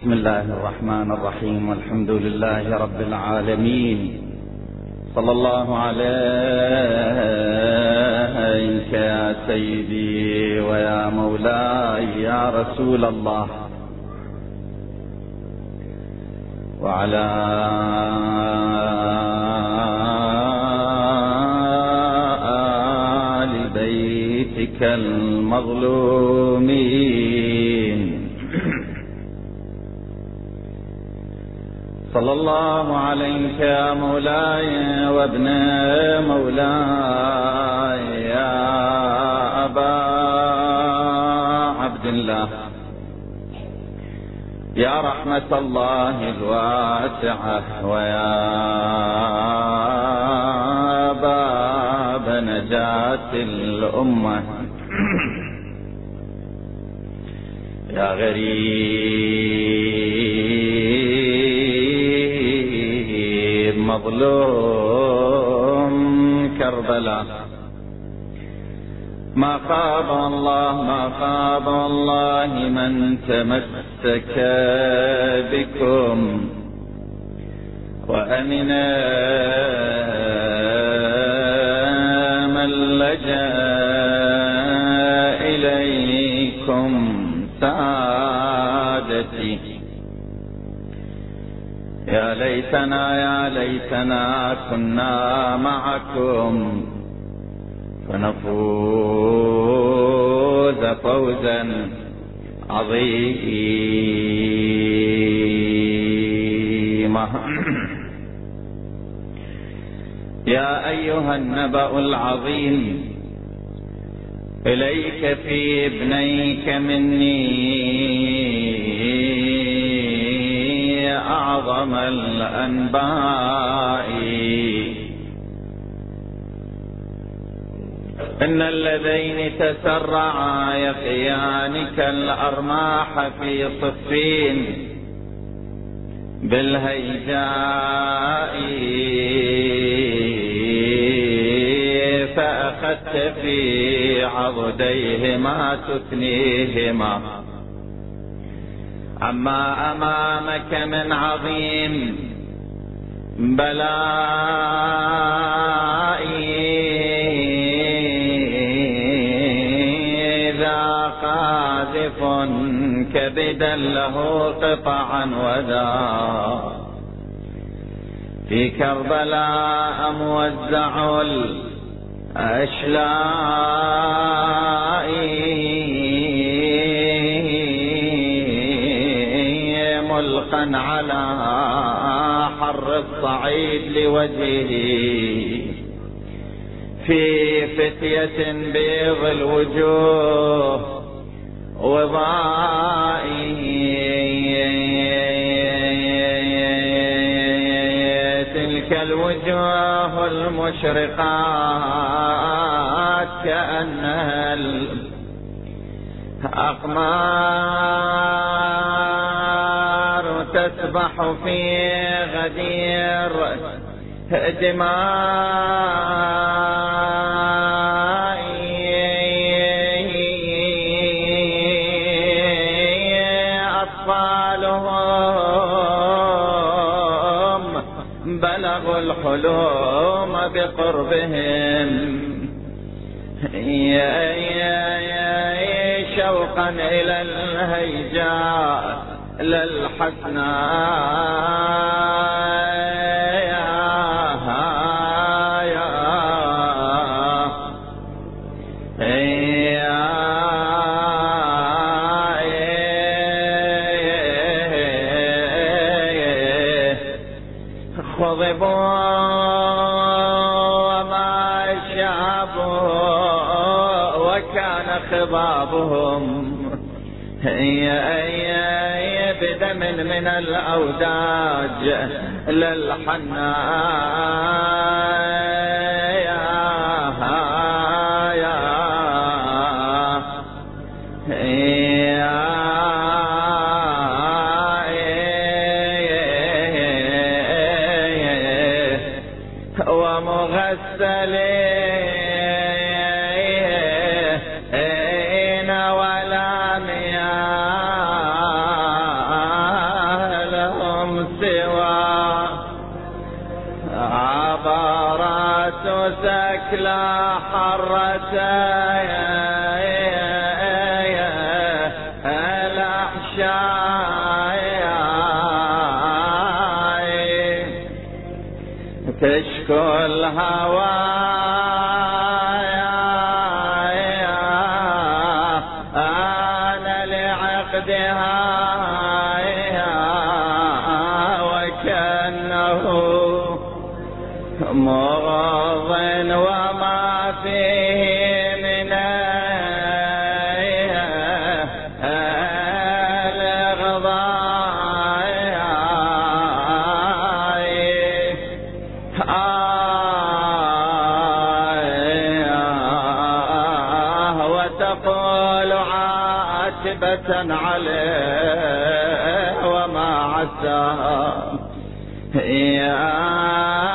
بسم الله الرحمن الرحيم والحمد لله رب العالمين. صلى الله عليك يا سيدي ويا مولاي يا رسول الله. وعلى آل بيتك المظلومين. صلى الله عليك يا مولاي وابن مولاي يا أبا عبد الله. يا رحمة الله الواسعة ويا باب نجاة الأمة. يا غريب مظلوم كربلاء ما خاب الله ما خاب الله من تمسك بكم. وأمنا من لجأ إليكم. سعادتي يا ليتنا يا ليتنا كنا معكم فنفوز فوزا عظيما. يا أيها النبأ العظيم إليك في ابنيك مني أعظم الأنباء. إن اللذين تسرعا يقيانك الأرماح في صفين بالهيجاء. فأخذت في عضديهما تثنيهما. عما أمامك من عظيم بلائي ذا قاذف كبدا له قطعا وذا في كربلاء موزع الأشلاء ملقا على حر الصعيد لوجهه. في فتية بيض الوجوه وضائه تلك الوجوه المشرقات كأنها الأقمار. تسبح في غدير دماء أطفالهم بلغوا الحلوم بقربهم. يا يا يا شوقا إلى الهيجاء. للحسنى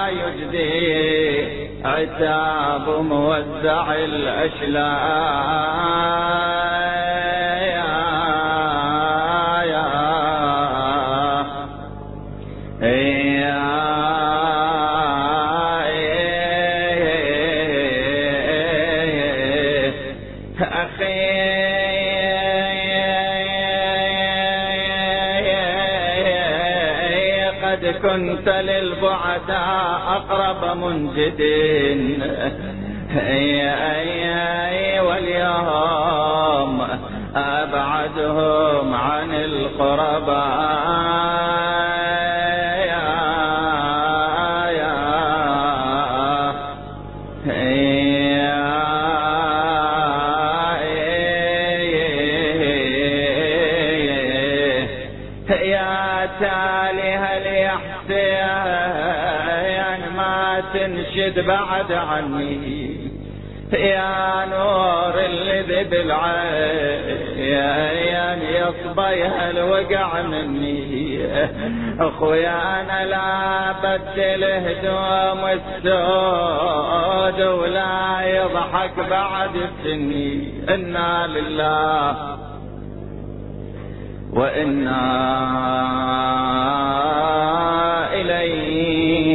يجدي عتاب موزع الأشلاء كنت للبعداء أقرب منجد. أي أي واليوم أبعدهم عن القرباء بعد عني. يا نور الذي بالعين يصبيها الوقع مني. أخويا أنا لا بدل هدوم السود ولا يضحك بعد سني إنا لله وإنا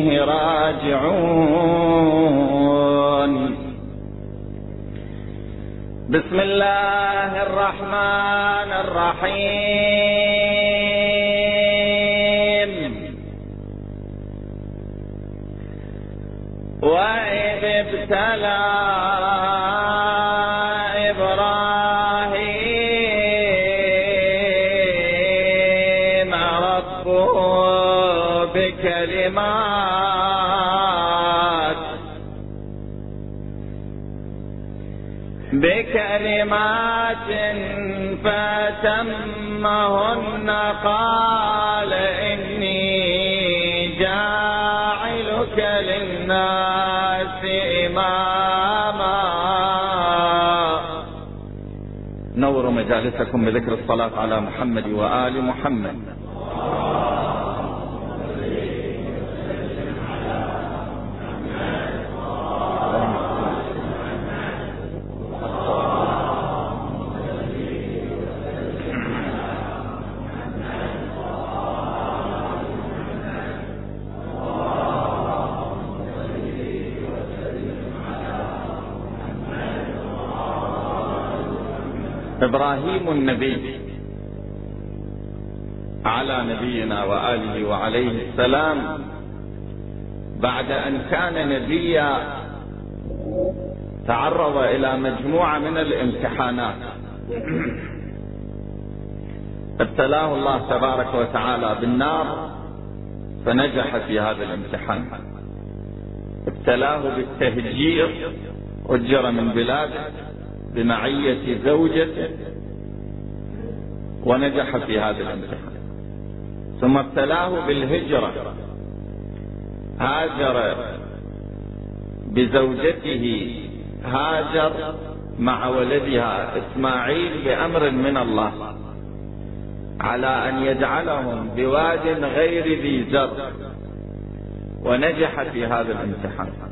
إليه راجعون. بسم الله الرحمن الرحيم. وإذ ابتلى بكلمات فتمهن قال إني جاعلك للناس إماما. نور مجالسكم بذكر الصلاة على محمد وآل محمد. إبراهيم النبي. على نبينا وآله وعليه السلام. بعد أن كان نبيا تعرض إلى مجموعة من الامتحانات. ابتلاه الله تبارك وتعالى بالنار فنجح في هذا الامتحان. ابتلاه بالتهجير هجر من بلاده. بمعية زوجته ونجح في هذا الامتحان. ثم ابتلاه بالهجرة. هاجر بزوجته. هاجر مع ولدها إسماعيل بأمر من الله. على أن يجعلهم بواد غير ذي زر. ونجح في هذا الامتحان.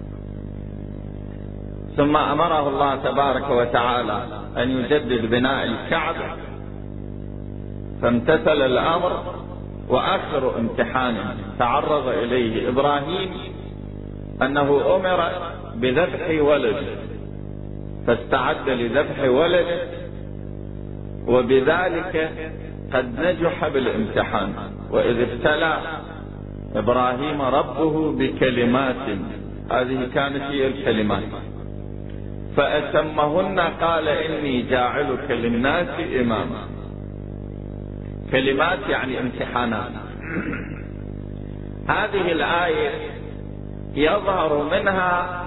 ثم أمره الله تبارك وتعالى أن يجدد بناء الكعبة. فامتثل الأمر وآخر امتحان تعرض إليه إبراهيم أنه أمر بذبح ولد فاستعد لذبح ولد وبذلك قد نجح بالامتحان. وإذ ابتلى إبراهيم ربه بكلمات هذه كانت هي الكلمات. فأتمهن قال إني جاعلك للناس إماما. كلمات يعني امتحانات. هذه الآية يظهر منها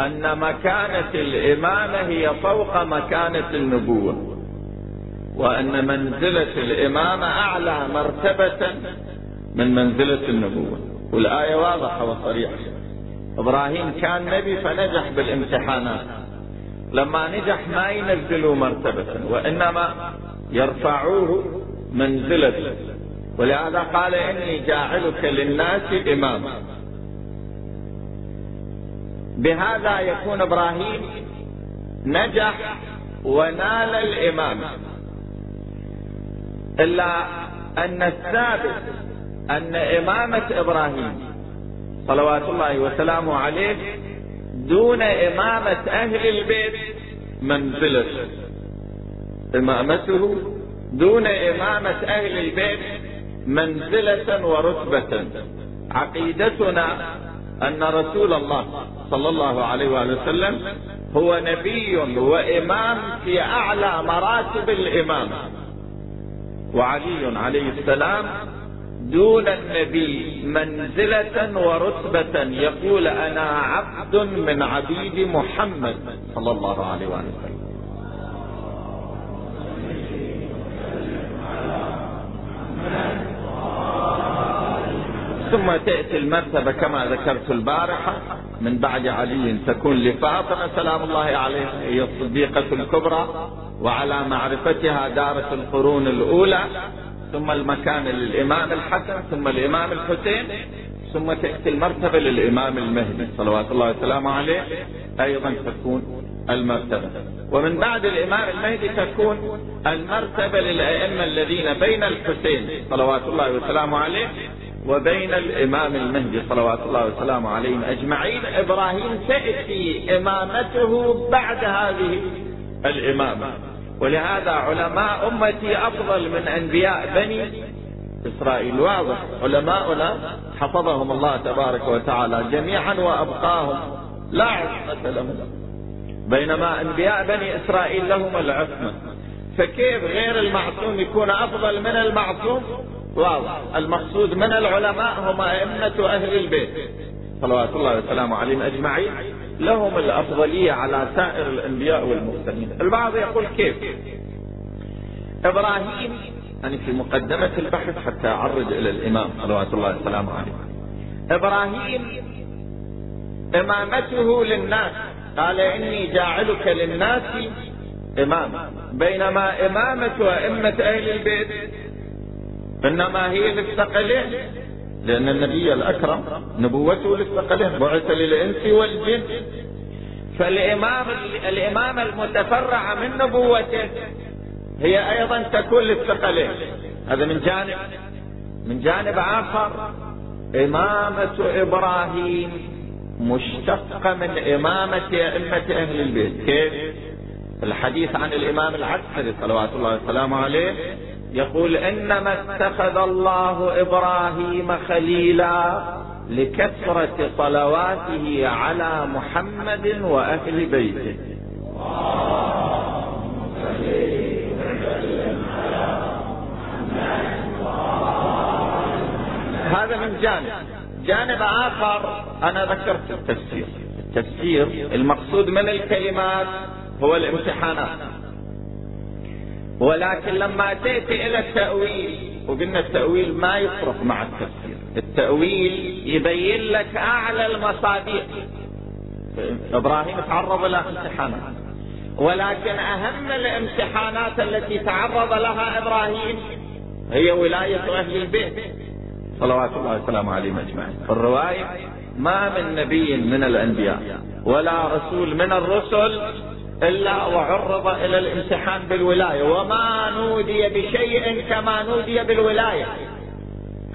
أن مكانة الإمامة هي فوق مكانة النبوة وأن منزلة الإمامة أعلى مرتبة من منزلة النبوة. والآية واضحة وصريحة. إبراهيم كان نبي فنجح بالامتحانات. لما نجح ما ينزلوا مرتبة وإنما يرفعوه منزلة. ولهذا قال إني جاعلك للناس إماما. بهذا يكون إبراهيم نجح ونال الإمامة إلا أن الثابت أن إمامة إبراهيم صلوات الله وسلامه عليه دون إمامة أهل البيت. منزلة. إمامته دون إمامة أهل البيت منزلة ورتبة. عقيدتنا أن رسول الله صلى الله عليه وآله وسلم هو نبي وإمام في أعلى مراتب الإمامة وعلي عليه السلام دون النبي منزلة ورتبة يقول أنا عبد من عبيد محمد صلى الله عليه وسلم. ثم تأتي المرتبة كما ذكرت البارحة من بعد علي تكون لفاطمة سلام الله عليها هي الصديقة الكبرى وعلى معرفتها دارت القرون الأولى. ثم المكان للإمام الحسن ثم الإمام الحسين ثم تأتي المرتبة للإمام المهدي صلوات الله وسلامه عليه أيضا تكون المرتبة. ومن بعد الإمام المهدي تكون المرتبة للأئمة الذين بين الحسين صلوات الله وسلامه عليه وبين الإمام المهدي صلوات الله وسلامه عليهم أجمعين. إبراهيم تأتي إمامته بعد هذه الإمامة. ولهذا علماء أمتي أفضل من أنبياء بني إسرائيل. واضح. علماؤنا حفظهم الله تبارك وتعالى جميعا وأبقاهم. لا عصمة لهم. بينما أنبياء بني إسرائيل لهم العصمة. فكيف غير المعصوم يكون أفضل من المعصوم؟ واضح. المقصود من العلماء هم أئمة أهل البيت. صلوات الله وسلامه عليهم أجمعين. لهم الأفضلية على سائر الأنبياء والمرسلين. البعض يقول كيف؟ إبراهيم يعني في مقدمة البحث حتى أعرج إلى الإمام صلوات الله وسلامه عليه. إبراهيم إمامته للناس. قال إني جاعلك للناس إماما. بينما إمامة أئمة أهل البيت إنما هي للثقلين. لأن النبي الأكرم نبوته للثقلين بعث للإنس والجن. فالإمام الإمامة المتفرعة من نبوته هي أيضا تكون للثقلين هذا من جانب من جانب آخر إمامة إبراهيم مشتقة من إمامة أئمة أهل البيت. كيف؟ الحديث عن الإمام العسكري صلوات الله وسلامه عليه يقول إنما اتخذ الله إبراهيم خليلا لكثرة صلواته على محمد وأهل بيته. هذا من جانب. جانب آخر أنا ذكرت التفسير. التفسير المقصود من الكلمات هو الامتحانات. ولكن لما تأتي إلى التأويل وقلنا التأويل ما يصرف مع التفسير التأويل يبين لك أعلى المصادق. إبراهيم تعرض إلى امتحانات. ولكن أهم الامتحانات التي تعرض لها إبراهيم هي ولاية أهل البيت. صلوات الله وسلامه عليهم أجمعين. الرواية ما من نبي من الأنبياء ولا رسول من الرسل إلا وعرض إلى الامتحان بالولاية. وما نودي بشيء كما نودي بالولاية.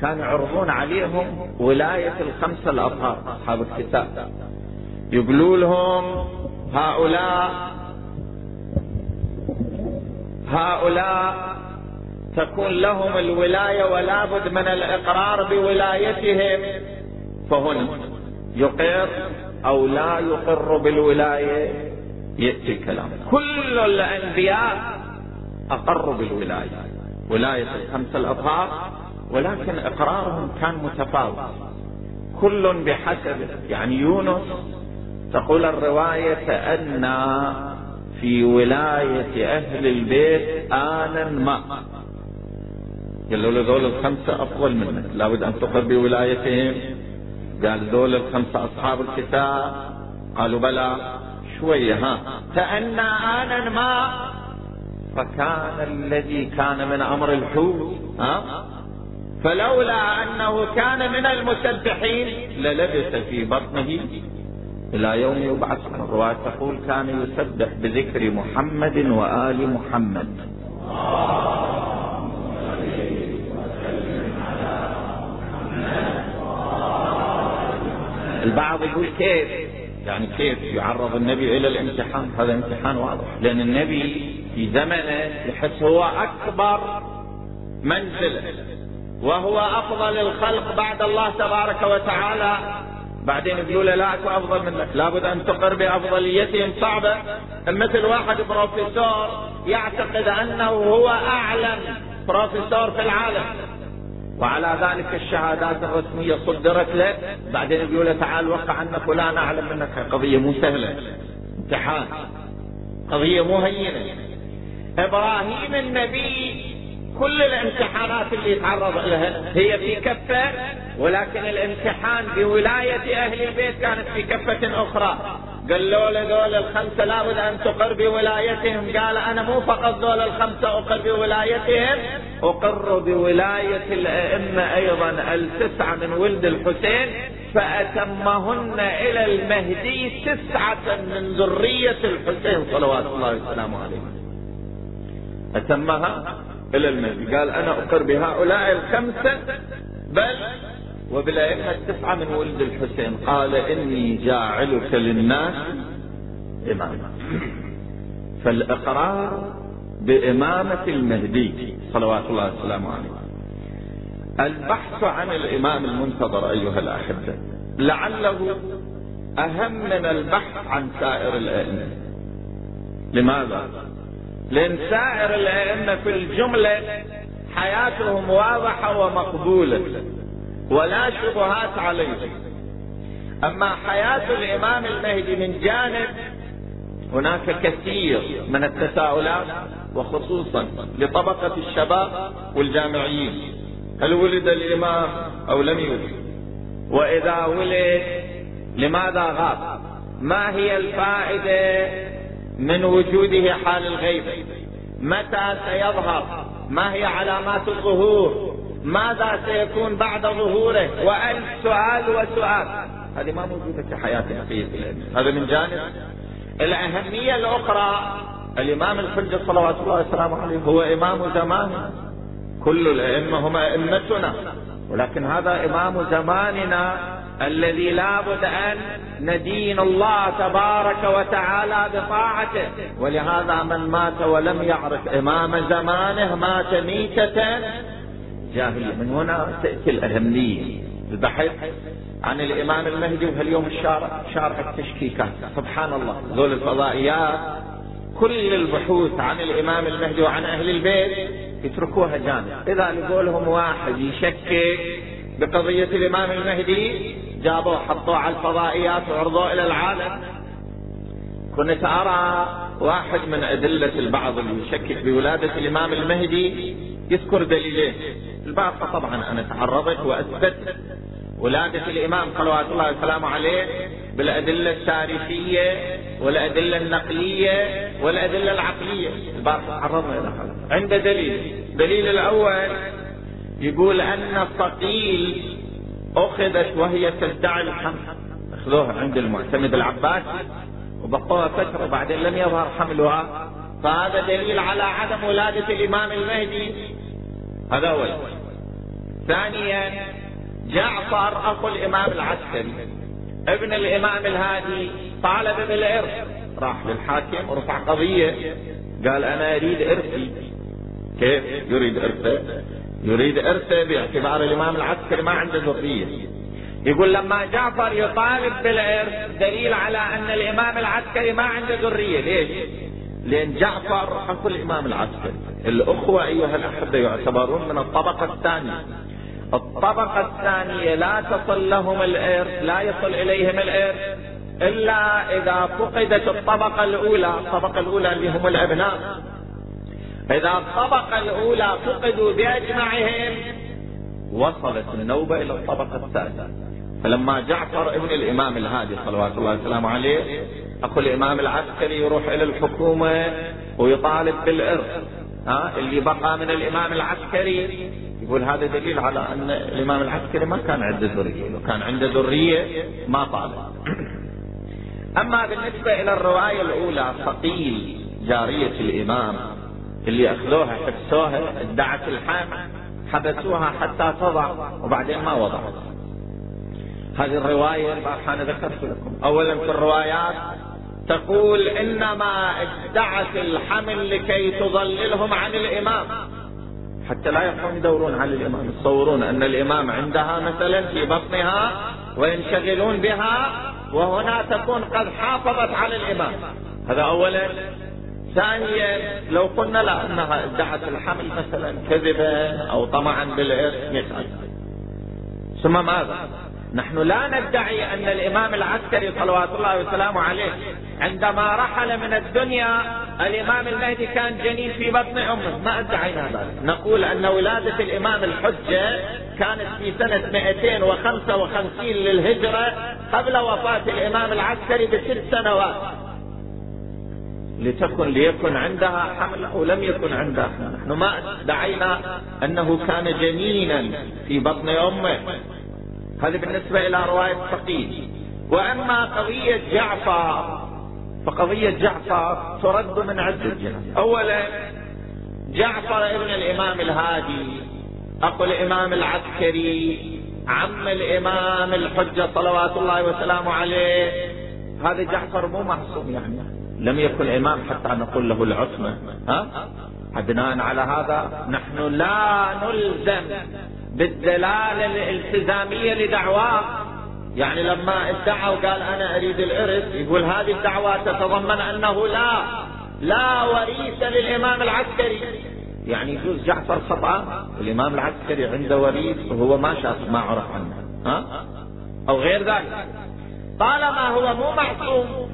كانوا يعرضون عليهم ولاية الخمسة الأطهار أصحاب الكتاب. يقولوا لهم هؤلاء هؤلاء تكون لهم الولاية ولا بد من الإقرار بولايتهم. فهنا يقر أو لا يقر بالولاية؟ يأتي الكلام. كل الأنبياء أقروا بالولاية. ولاية الخمسة الأطهار ولكن إقرارهم كان متفاوت. كل بحسب يعني يونس تقول الرواية أن في ولاية أهل البيت آنا ما. قالوا له ذول الخمسة أفضل منك لابد أن تقر بولايتهم. قال ذول الخمسة أصحاب الكتاب. قالوا بلى شوية ها. تأنى آنا ما. فكان الذي كان من أمر الحوت ها. فلولا أنه كان من المسبحين للبث في بطنه. إلى يوم يبعث الرواية تقول كان يسبح بذكر محمد وآل محمد. البعض يقول كيف؟ يعني كيف يعرض النبي إلى الامتحان؟ هذا امتحان واضح. لأن النبي في زمنه يحس هو أكبر منزلة وهو أفضل الخلق بعد الله تبارك وتعالى. بعدين يقولوا له لا أكو أفضل منك لابد أن تقر بأفضليتهم صعبة. مثل واحد بروفيسور يعتقد أنه هو أعلم بروفيسور في العالم. وعلى ذلك الشهادات الرسمية صدرت له. بعدين يقول له تعال وقع عنا فلان أعلم منك. قضية مو سهلة. امتحان. قضية مو هينة. إبراهيم النبي كل الامتحانات اللي يتعرض لها هي في كفة ولكن الامتحان بولاية أهل البيت كانت في كفة أخرى. قالوا له دول الخمسة لابد أن تقر بولايتهم. قال أنا مو فقط دول الخمسة أقر بولايتهم أقر بولاية الأئمة أيضا التسعة من ولد الحسين فأتمهن إلى المهدي تسعة من ذرية الحسين صلوات الله وسلامه عليه. أتمها إلى المهدي. قال أنا أقر بهؤلاء الخمسة بل وبالأئمة التسعة من ولد الحسين قال إني جاعلك للناس إماما. فالإقرار بإمامة المهدي صلوات الله وسلامه عليه. البحث عن الإمام المنتظر أيها الأحبة لعله أهم من البحث عن سائر الأئمة. لماذا؟ لأن سائر الأئمة في الجملة حياتهم واضحة ومقبولة. ولا شبهات عليه. أما حياة الإمام المهدي من جانب هناك كثير من التساؤلات وخصوصا لطبقة الشباب والجامعيين. هل ولد الإمام أو لم يولد؟ وإذا ولد لماذا غاب؟ ما هي الفائدة من وجوده حال الغيبة متى سيظهر؟ ما هي علامات الظهور؟ ماذا سيكون بعد ظهوره وألف سؤال وسؤال هذه ما موجودة في حياة بقية هذا من جانب. الأهمية الأخرى الإمام الحجة صلوات الله وسلامه عليه هو إمام زماننا كل الأئمة هم أئمتنا. ولكن هذا إمام زماننا الذي لا بد أن ندين الله تبارك وتعالى بطاعته. ولهذا من مات ولم يعرف إمام زمانه مات ميتة. جاهلية من هنا تأتي الأهمية. البحث عن الإمام المهدي وهاليوم الشارع شارع التشكيكات. سبحان الله. ذول الفضائيات كل البحوث عن الإمام المهدي وعن أهل البيت يتركوها جانب. إذا لقولهم واحد يشكك بقضية الإمام المهدي جابوه حطوه على الفضائيات وعرضوه إلى العالم. كنت أرى واحد من أدلة البعض اللي يشكك بولادة الإمام المهدي يذكر دليلين. البعض طبعا أنا تعرضت وأثبت ولادة الإمام صلوات الله وسلامه عليه بالأدلة التاريخية والأدلة النقلية والأدلة العقلية. البعض تعرضنا إلى هذا عنده دليل الدليل الأول يقول أن صقيل أخذت وهي تدعي الحمل. أخذوها عند المعتمد العباسي. وبقوها فترة بعدين لم يظهر حملها. فهذا دليل على عدم ولادة الإمام المهدي. هذا أول. ثانيا جعفر أخو الإمام العسكري. ابن الإمام الهادي طالب بالارث راح للحاكم ورفع قضية. قال أنا أريد ارثي كيف؟ يريد ارثه يريد ارثه باعتبار الإمام العسكري ما عنده ذرية. يقول لما جعفر يطالب بالارث دليل على أن الإمام العسكري ما عنده ذرية. ليش؟ لأن جعفر اخو الإمام العسكري. الأخوة أيها الأحبة يعتبرون من الطبقة الثانية. الطبقة الثانية لا تصل لهم الارث لا يصل إليهم الارث إلا إذا فقدت الطبقة الأولى الطبقة الأولى اللي هم الأبناء. إذا الطبقة الأولى فقدوا بأجمعهم وصلت النوبة إلى الطبقة الثالثة فلما جعفر ابن الإمام الهادي صلوات الله وسلامه عليه أخو الإمام العسكري يروح إلى الحكومة ويطالب بالإرث ها اللي بقى من الإمام العسكري يقول هذا دليل على أن الإمام العسكري ما كان عنده ذرية، لو كان عنده ذرية ما طالب. أما بالنسبة إلى الرواية الأولى ثقيل جارية الإمام اللي أخذوها حبسوها ادعت الحمل حبسوها حتى تضع وبعدين ما وضعت. هذه الرواية البارحه أنا ذكرت لكم، اولا في الروايات تقول إنما ادعت الحمل لكي تضللهم عن الإمام. حتى لا يبقون يدورون على الإمام. يتصورون أن الإمام عندها مثلا في بطنها وينشغلون بها وهنا تكون قد حافظت على الإمام. هذا اولا. ثانيا لو قلنا لا أنها ادعت الحمل مثلا كذبا أو طمعا بالإرث مثال ثم ماذا؟ نحن لا ندعي أن الإمام العسكري صلوات الله وسلامه عليه عندما رحل من الدنيا الإمام المهدي كان جنين في بطن أمه. ما ادعينا ذلك. نقول أن ولادة الإمام الحجة كانت في سنة 255 للهجرة قبل وفاة الإمام العسكري بست سنوات. لتكن ليكن عندها حمل أو لم يكن عندها نحن ما ادعينا أنه كان جنينا في بطن أمه. هذه بالنسبة إلى رواية فقيه. وأما قضية جعفر فقضية جعفر ترد من عدة جهات اولا جعفر ابن الإمام الهادي أخو الإمام العسكري عم الإمام الحجة صلوات الله وسلامه عليه. هذا جعفر مو معصوم يعني. لم يكن إمام حتى نقول له العصمة. ها؟ بناء على هذا. نحن لا نلزم بالدلالة الالتزامية لدعواه. يعني لما ادعى وقال أنا أريد الارث يقول هذه الدعوة تتضمن أنه لا لا وريث للإمام العسكري. يعني يجوز جعفر خطأ الامام العسكري عنده وريث وهو ما شاف ما عرف عنه. ها؟ أو غير ذلك. طالما هو مو معصوم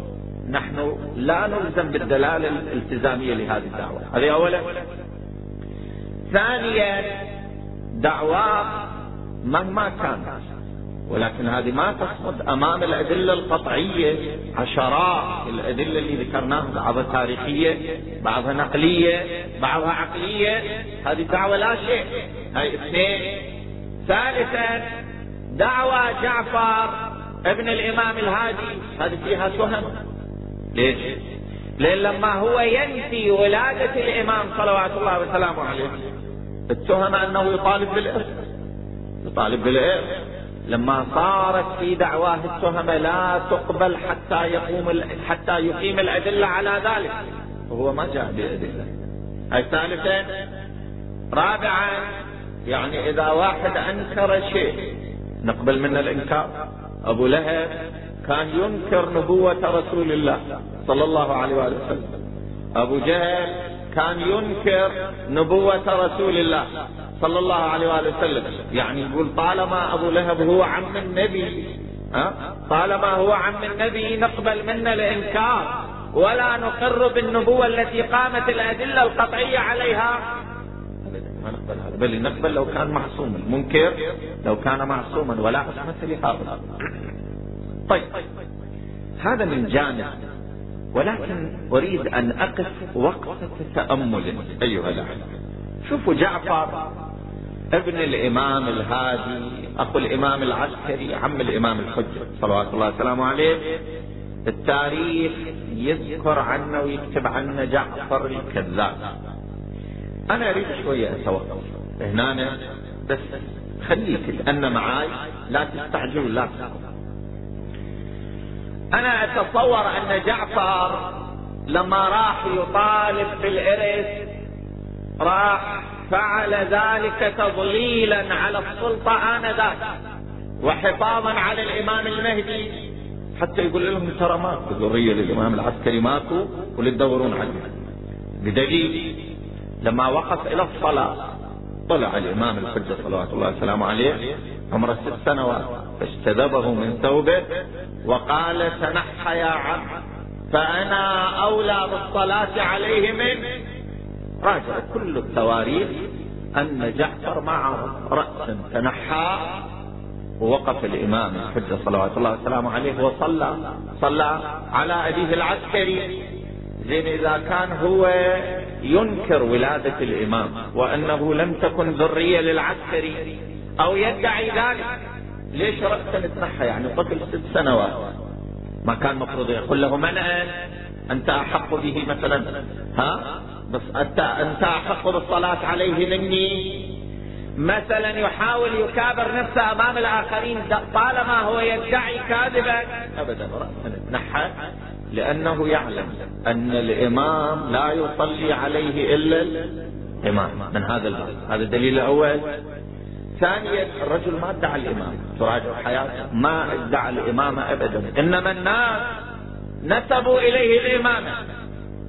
نحن لا نلزم بالدلالة الالتزامية لهذه الدعوة. هذه اولا ثانيا دعواه مهما كانت ولكن هذه ما تصمد أمام الأدلة القطعية عشرات الأدلة اللي ذكرناها بعضها تاريخية بعضها نقلية بعضها عقلية. هذه دعوة لا شيء. هاي اثنين. ثالثا دعوى جعفر ابن الإمام الهادي. هذه فيها تهم ليش؟ لأن لما هو ينفي ولادة الإمام صلوات الله وسلامه عليه اتهم أنه يطالب بالإرث. يطالب بالإرث. لما صارت في دعواه التهمة لا تقبل حتى يقوم حتى يقيم الأدلة على ذلك. وهو ما جاء بأدلة. هاي ثالثا رابعا يعني إذا واحد أنكر شيء نقبل منه الإنكار. أبو لهب كان ينكر نبوة رسول الله صلى الله عليه وآله وسلم. أبو جهل كان ينكر نبوة رسول الله صلى الله عليه وآله وسلم. يعني يقول طالما أبو لهب هو عم النبي طالما هو عم النبي نقبل منا الإنكار. ولا نقر بالنبوة التي قامت الأدلة القطعية عليها. ما نقبل هذا. بل نقبل لو كان معصوما. منكر لو كان معصوما. ولا عصمة لهذا طيب هذا من جانب ولكن أريد أن أقف وقفة تأمل أيها الأحبة شوفوا جعفر ابن الإمام الهادي أخو الإمام العسكري عم الإمام الحجة صلوات الله وسلامه عليه. التاريخ يذكر عنه ويكتب عنه جعفر الكذاب. أنا أريد شوية أتوقف. هنا بس خليك تأنى معاي لا تستعجل لا تسكت أنا أتصور أن جعفر لما راح يطالب بالارث راح فعل ذلك تضليلا على السلطة آنذاك وحفاظا على الإمام المهدي. حتى يقول لهم ترى ماكو ذرية للإمام العسكري ماكو ولتدورون عنه. بدليل لما وقف إلى الصلاة طلع الإمام الحجة صلوات الله وسلامه عليه عمره ست سنوات. فاجتذبه من ثوبه وقال تنحى يا عم فأنا أولى بالصلاة عليه من راجع كل التواريخ أن جعفر مع رأس تنحى ووقف الإمام الحجة صلوات الله وسلامه عليه وصلى صلى على أبيه العسكري. زين إذا كان هو ينكر ولادة الإمام وأنه لم تكن ذرية للعسكري أو يدعي ذلك ليش رأسا تنحى يعني قتل ست سنوات. ما كان مفروض يقول له من أنت أنت أحق به مثلا. ها؟ بس أنت, أنت أحق بالصلاة عليه مني. مثلا يحاول يكابر نفسه أمام الآخرين. طالما هو يدعي كاذبا. أبدا. رأسا نحى لأنه يعلم أن الإمام لا يصلي عليه إلا الإمام. من هذا الباب. هذا الدليل الأول. ثانيا الرجل ما ادعى الإمام. تراجع حياته. ما ادعى الإمامة أبدا. إنما الناس نسبوا إليه الإمامة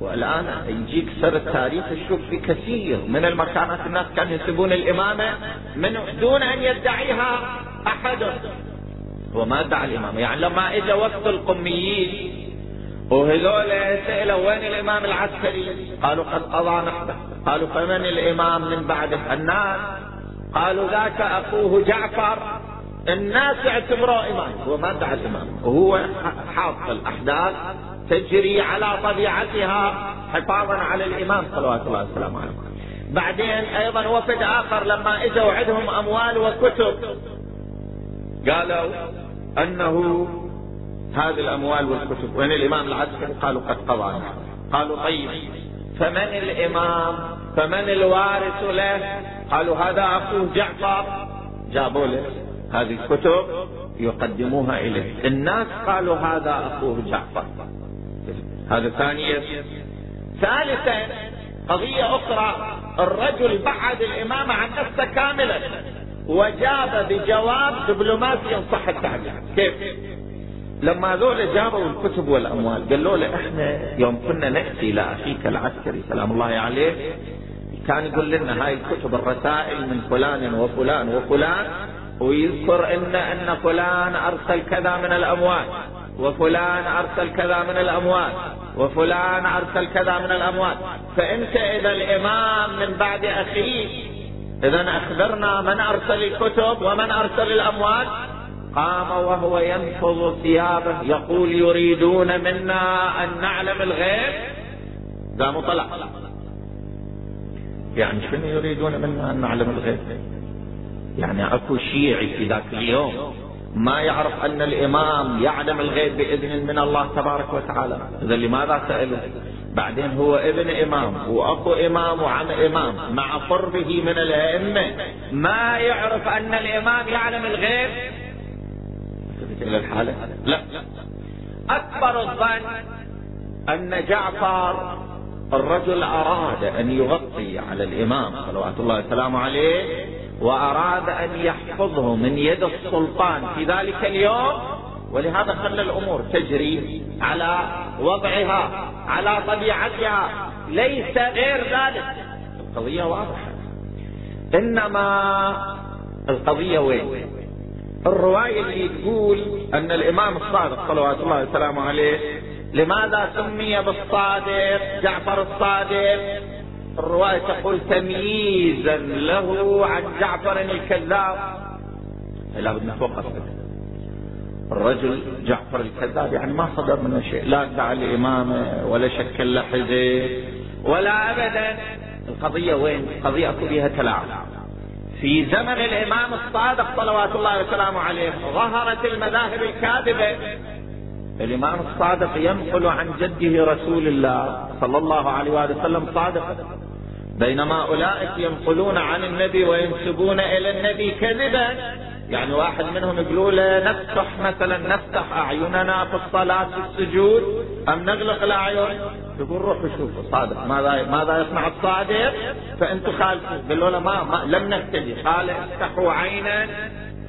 والآن يجيك سر التاريخ تشوف في كثير من المكانات. الناس كانوا ينسبون الإمامة من دون أن يدعيها أحد. هو ما ادعى الإمامة يعني لما إجا وفد القميين وهذول سألوا وين الإمام العسكري؟ قالوا قد قضى نحبه. قالوا فمن الإمام من بعده؟ الناس قالوا ذاك أخوه جعفر الناس اعتبروه إمام هو ما ادعى الإمام وهو حاط الأحداث تجري على طبيعتها حفاظا على الإمام صلوات الله وسلامه عليه. بعدين أيضا وفد آخر لما إجوا عندهم أموال وكتب. قالوا أنه هذه الأموال والكتب وين الإمام العسكري؟ قالوا قد قضى. قالوا طيب. فمن الإمام؟ فمن الوارث له؟ قالوا هذا أخوه جعفر. جابوا له هذه الكتب يقدموها إليه. الناس قالوا هذا أخوه جعفر. هذا ثانية ثالثا قضية أخرى. الرجل بعد الإمامة عن نفسه كاملا. وجاب بجواب دبلوماسي إن صح التعبير كيف؟ لما ذول جابوا الكتب والأموال قالوا له إحنا يوم كنا نأتي إلى أخيك العسكري سلام الله عليه كان يقول لنا هاي الكتب الرسائل من فلان وفلان وفلان ويذكر ان إن فلان أرسل كذا من الأموال وفلان أرسل كذا من الأموال وفلان أرسل كذا من الأموال. فأنت إذا الإمام من بعد اخيه إذا أخبرنا من أرسل الكتب ومن أرسل الأموال قام وهو ينفض ثيابه يقول يريدون منا أن نعلم الغيب؟ قام طلع يعني شنو يريدون منا أن نعلم الغيب؟ يعني أكو شيعي في ذاك اليوم ما يعرف أن الإمام يعلم الغيب بإذن من الله تبارك وتعالى. إذا لماذا سالوا بعدين هو ابن إمام واخو إمام وعم إمام. مع قربه من الأئمة ما يعرف أن الإمام يعلم الغيب؟ إلى الحالة؟ لا. أكبر الظن أن جعفر الرجل أراد أن يغطي على الإمام صلوات الله وسلامه عليه وأراد أن يحفظه من يد السلطان في ذلك اليوم. ولهذا خلى الأمور تجري على وضعها على طبيعتها. ليس غير ذلك. القضية واضحة. إنما القضية وين؟ الرواية اللي تقول أن الإمام الصادق صلوات الله وسلامه عليه لماذا سمي بالصادق؟ جعفر الصادق. الرواية تقول تمييزا له عن جعفر الكذاب. لابد نتوقف الرجل جعفر الكذاب يعني ما صدر منه شيء لا ادعى الإمامة ولا شكل لحظة ولا أبدا. القضية وين؟ القضية فيها تلاعب في زمن الإمام الصادق صلوات الله وسلامه عليه ظهرت المذاهب الكاذبة. الإمام الصادق ينقل عن جده رسول الله صلى الله عليه وآله وسلم صادق. بينما أولئك ينقلون عن النبي وينسبون إلى النبي كذبا. يعني واحد منهم يقولوا له نفتح مثلا نفتح أعيننا في الصلاة في السجود أم نغلق الأعين؟ يقول روحوا شوفوا صادق ماذا ماذا يصنع الصادق؟ فأنتم خالفوا قالوا له ما, ما لم نهتدي قال افتحوا عينا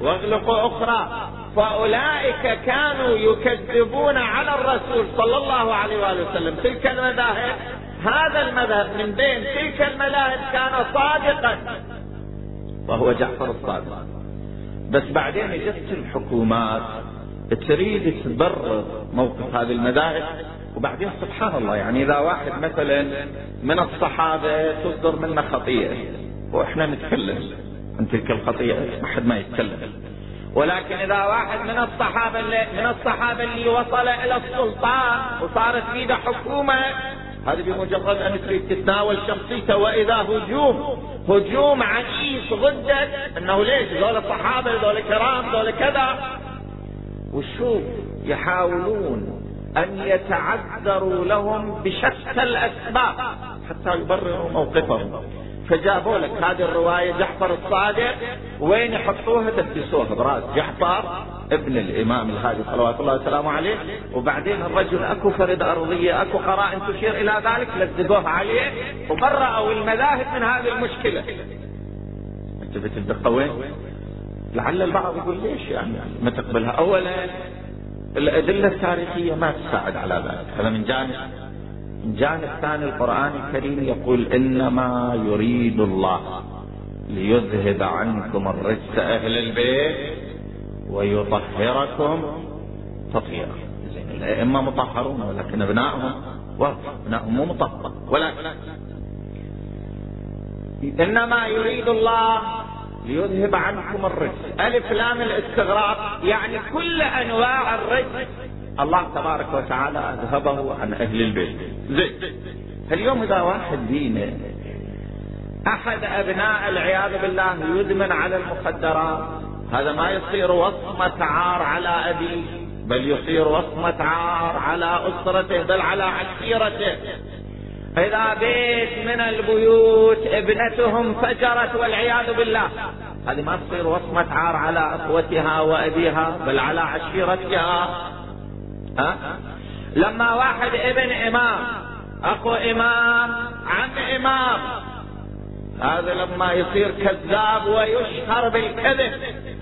واغلقوا أخرى. فأولئك كانوا يكذبون على الرسول صلى الله عليه وآله وسلم. تلك المذاهب هذا المذهب من بين تلك المذاهب كان صادقا. وهو جعفر الصادق. بس بعدين جت الحكومات. تريد تبرر موقف هذه المذاهب؟ وبعدين سبحان الله يعني إذا واحد مثلا من الصحابة تصدر منه خطيئة وإحنا نتكلم عن تلك الخطيئة ما حد ما يتكلم. ولكن إذا واحد من الصحابة اللي من الصحابة اللي وصل إلى السلطان وصارت في حكومة هذه بمجرد أن تريد تتناول شخصيته وإذا هجوم هجوم عنيف ضدك إنه ليش؟ ذول صحابة ذول كرام ذول كذا. وشوف يحاولون أن يتعذروا لهم بشتى الأسباب حتى يبرروا موقفهم. فجابوا لك هذه الرواية جعفر الصادق وين يحطوها؟ دسسوها براس جعفر ابن الإمام الهادي صلوات الله وسلامه عليه. وبعدين الرجل أكو فرد أرضية أكو قرائن تشير إلى ذلك لزقوها عليه وبرأوا المذاهب من هذه المشكلة. انتبهت الدقة وين؟ لعل البعض يقول ليش يعني؟ ما تقبلها اولا الأدلة التاريخية ما تساعد على ذلك. هذا من جانب الجانب الثاني القرآن الكريم يقول إنما يريد الله ليذهب عنكم الرجس أهل البيت ويطهركم تطهيرا. الأئمة مطهرون ولكن أبنائهم أبنائهم مو مطهر ولكن إنما يريد الله ليذهب عنكم الرجس. ألف لام الاستغراق يعني كل أنواع الرجس. الله تبارك وتعالى أذهبه عن أهل البيت. زين اليوم إذا واحد دينه أحد أبناء العياذ بالله يدمن على المخدرات هذا ما يصير وصمة عار على أبيه بل يصير وصمة عار على أسرته بل على عشيرته. إذا بيت من البيوت ابنتهم فجرت والعياذ بالله. هذه ما تصير وصمة عار على أخوتها وأبيها بل على عشيرتها. ها؟ لما واحد ابن إمام أخو إمام عم إمام هذا لما يصير كذاب ويشهر بالكذب.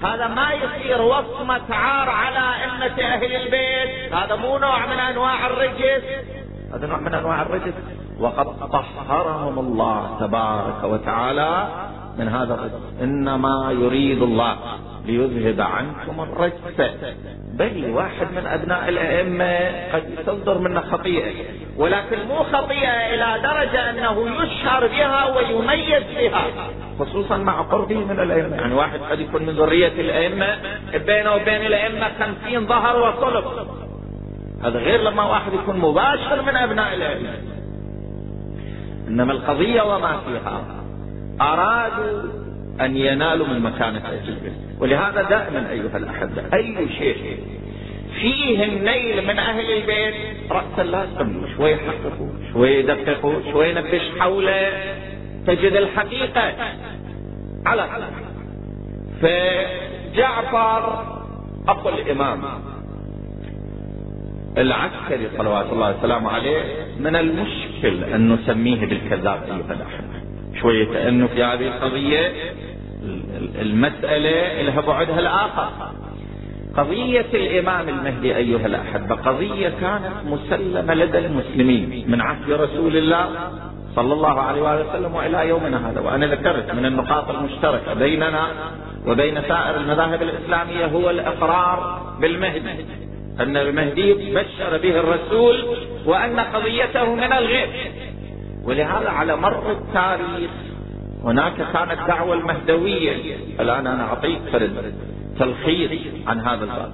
هذا ما يصير وصمة عار على أمة أهل البيت. هذا مو نوع من أنواع الرجس. هذا نوع من أنواع الرجس. وقد طهرهم الله تبارك وتعالى من هذا الرجس. إنما يريد الله ليذهب عنكم الرجس. بل واحد من أبناء الأئمة قد تصدر منه خطيئة. ولكن مو خطيئة إلى درجة أنه يشهر بها ويميز بها. خصوصا مع قربه من الأئمة. يعني واحد قد يكون من ذرية الأئمة. بينه وبين الأئمة خمسين ظهر وصلب. هذا غير لما واحد يكون مباشر من أبناء الأئمة. إنما القضية وما فيها. أرادوا أن ينالوا من مكانة أهل البيت ولهذا دائما أيها الأحبة أي شيء فيه النيل من أهل البيت رأسا لا يسموا شوي يحققوا شوي يدققوا شوي ينبش حوله. تجد الحقيقة على فجعفر أخو الإمام العسكري صلوات الله وسلامه عليه من المشكل أن نسميه بالكذاب أيها الأحبة شوية تأنف في هذه القضية المسألة لها بعدها الآخر. قضية الإمام المهدي أيها الأحبة قضية كانت مسلمة لدى المسلمين من عهد رسول الله صلى الله عليه وآله وسلم وإلى يومنا هذا. وأنا ذكرت من النقاط المشتركة بيننا وبين سائر المذاهب الإسلامية هو الإقرار بالمهدي. أن المهدي بشر به الرسول وأن قضيته من الغيب. ولهذا على مر التاريخ هناك كانت دعوة المهدوية. الآن أنا أعطيك فرد تلخيص عن هذا الباب.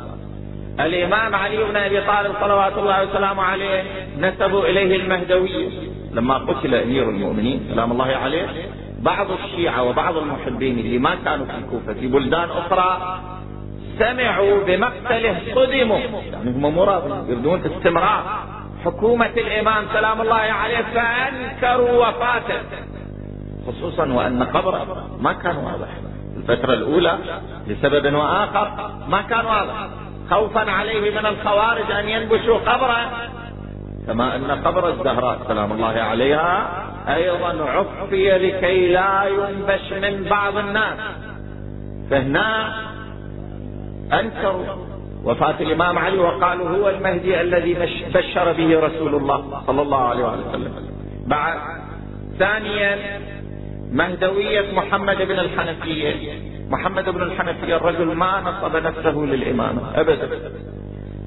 الإمام علي بن أبي طالب صلوات الله وسلامه عليه نسبوا إليه المهدوية. لما قتل أمير المؤمنين سلام الله عليه بعض الشيعة وبعض المحبين اللي ما كانوا في الكوفة في بلدان أخرى سمعوا بمقتله صدموا يعني هم مراد يريدون استمرار. حكومة الإمام سلام الله عليه فأنكروا وفاته. خصوصا وأن قبره ما كان واضح. الفترة الأولى لسبب وآخر ما كان واضح. خوفا عليه من الخوارج أن ينبشوا قبره. كما أن قبر الزهراء سلام الله عليها أيضا عفي لكي لا ينبش من بعض الناس. فهنا أنكروا وفاة الإمام علي وقالوا هو المهدي الذي بشر به رسول الله صلى الله عليه وسلم. بعد ثانيا مهدوية محمد بن الحنفية محمد بن الحنفية الرجل ما نصب نفسه للإمامة أبدا.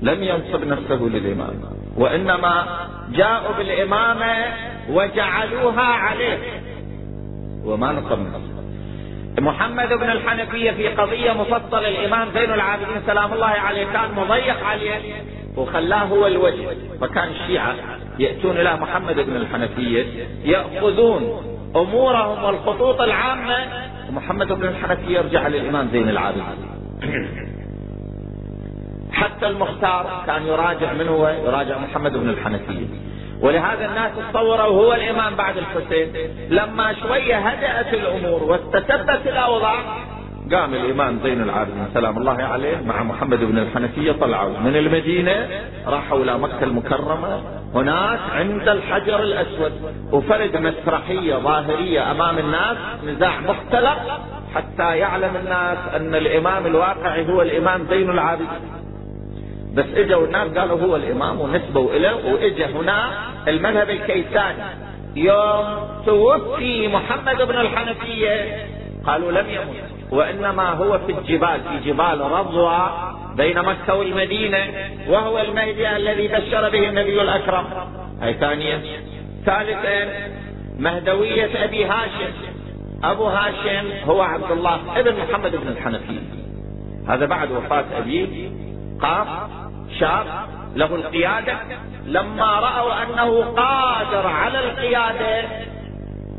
لم ينصب نفسه للإمامة. وإنما جاءوا بالإمامة وجعلوها عليه. وما نصب نفسه. محمد بن الحنفية في قضية مفصلة الإمام زين العابدين سلام الله عليه كان مضيق عليه وخلاه هو الوجه. فكان الشيعة يأتون إلى محمد بن الحنفية يأخذون أمورهم والخطوط العامة. ومحمد بن الحنفية يرجع للإمام زين العابدين. حتى المختار كان يراجع من هو؟ يراجع محمد بن الحنفية. ولهذا الناس تصوروا هو الإمام بعد الحسين. لما شوية هدأت الأمور واستتبت الأوضاع قام الإمام زين العابدين سلام الله عليه مع محمد بن الحنفية طلعوا من المدينة راحوا إلى مكة المكرمة. هناك عند الحجر الأسود وفرد مسرحية ظاهرية أمام الناس نزاع مختلف حتى يعلم الناس أن الإمام الواقعي هو الإمام زين العابدين. بس اجوا الناس قالوا هو الامام ونسبوا إليه وإجا هنا المذهب الكيساني. يوم توفي محمد بن الحنفية قالوا لم يمت وإنما هو في الجبال في جبال رضوى بين مكة والمدينة وهو المهدي الذي بشر به النبي الأكرم. هاي ثانيا. ثالثا مهدوية أبي هاشم. أبو هاشم هو عبد الله ابن محمد بن الحنفية. هذا بعد وفاة أبيه. قام شاب له القيادة لما رأوا أنه قادر على القيادة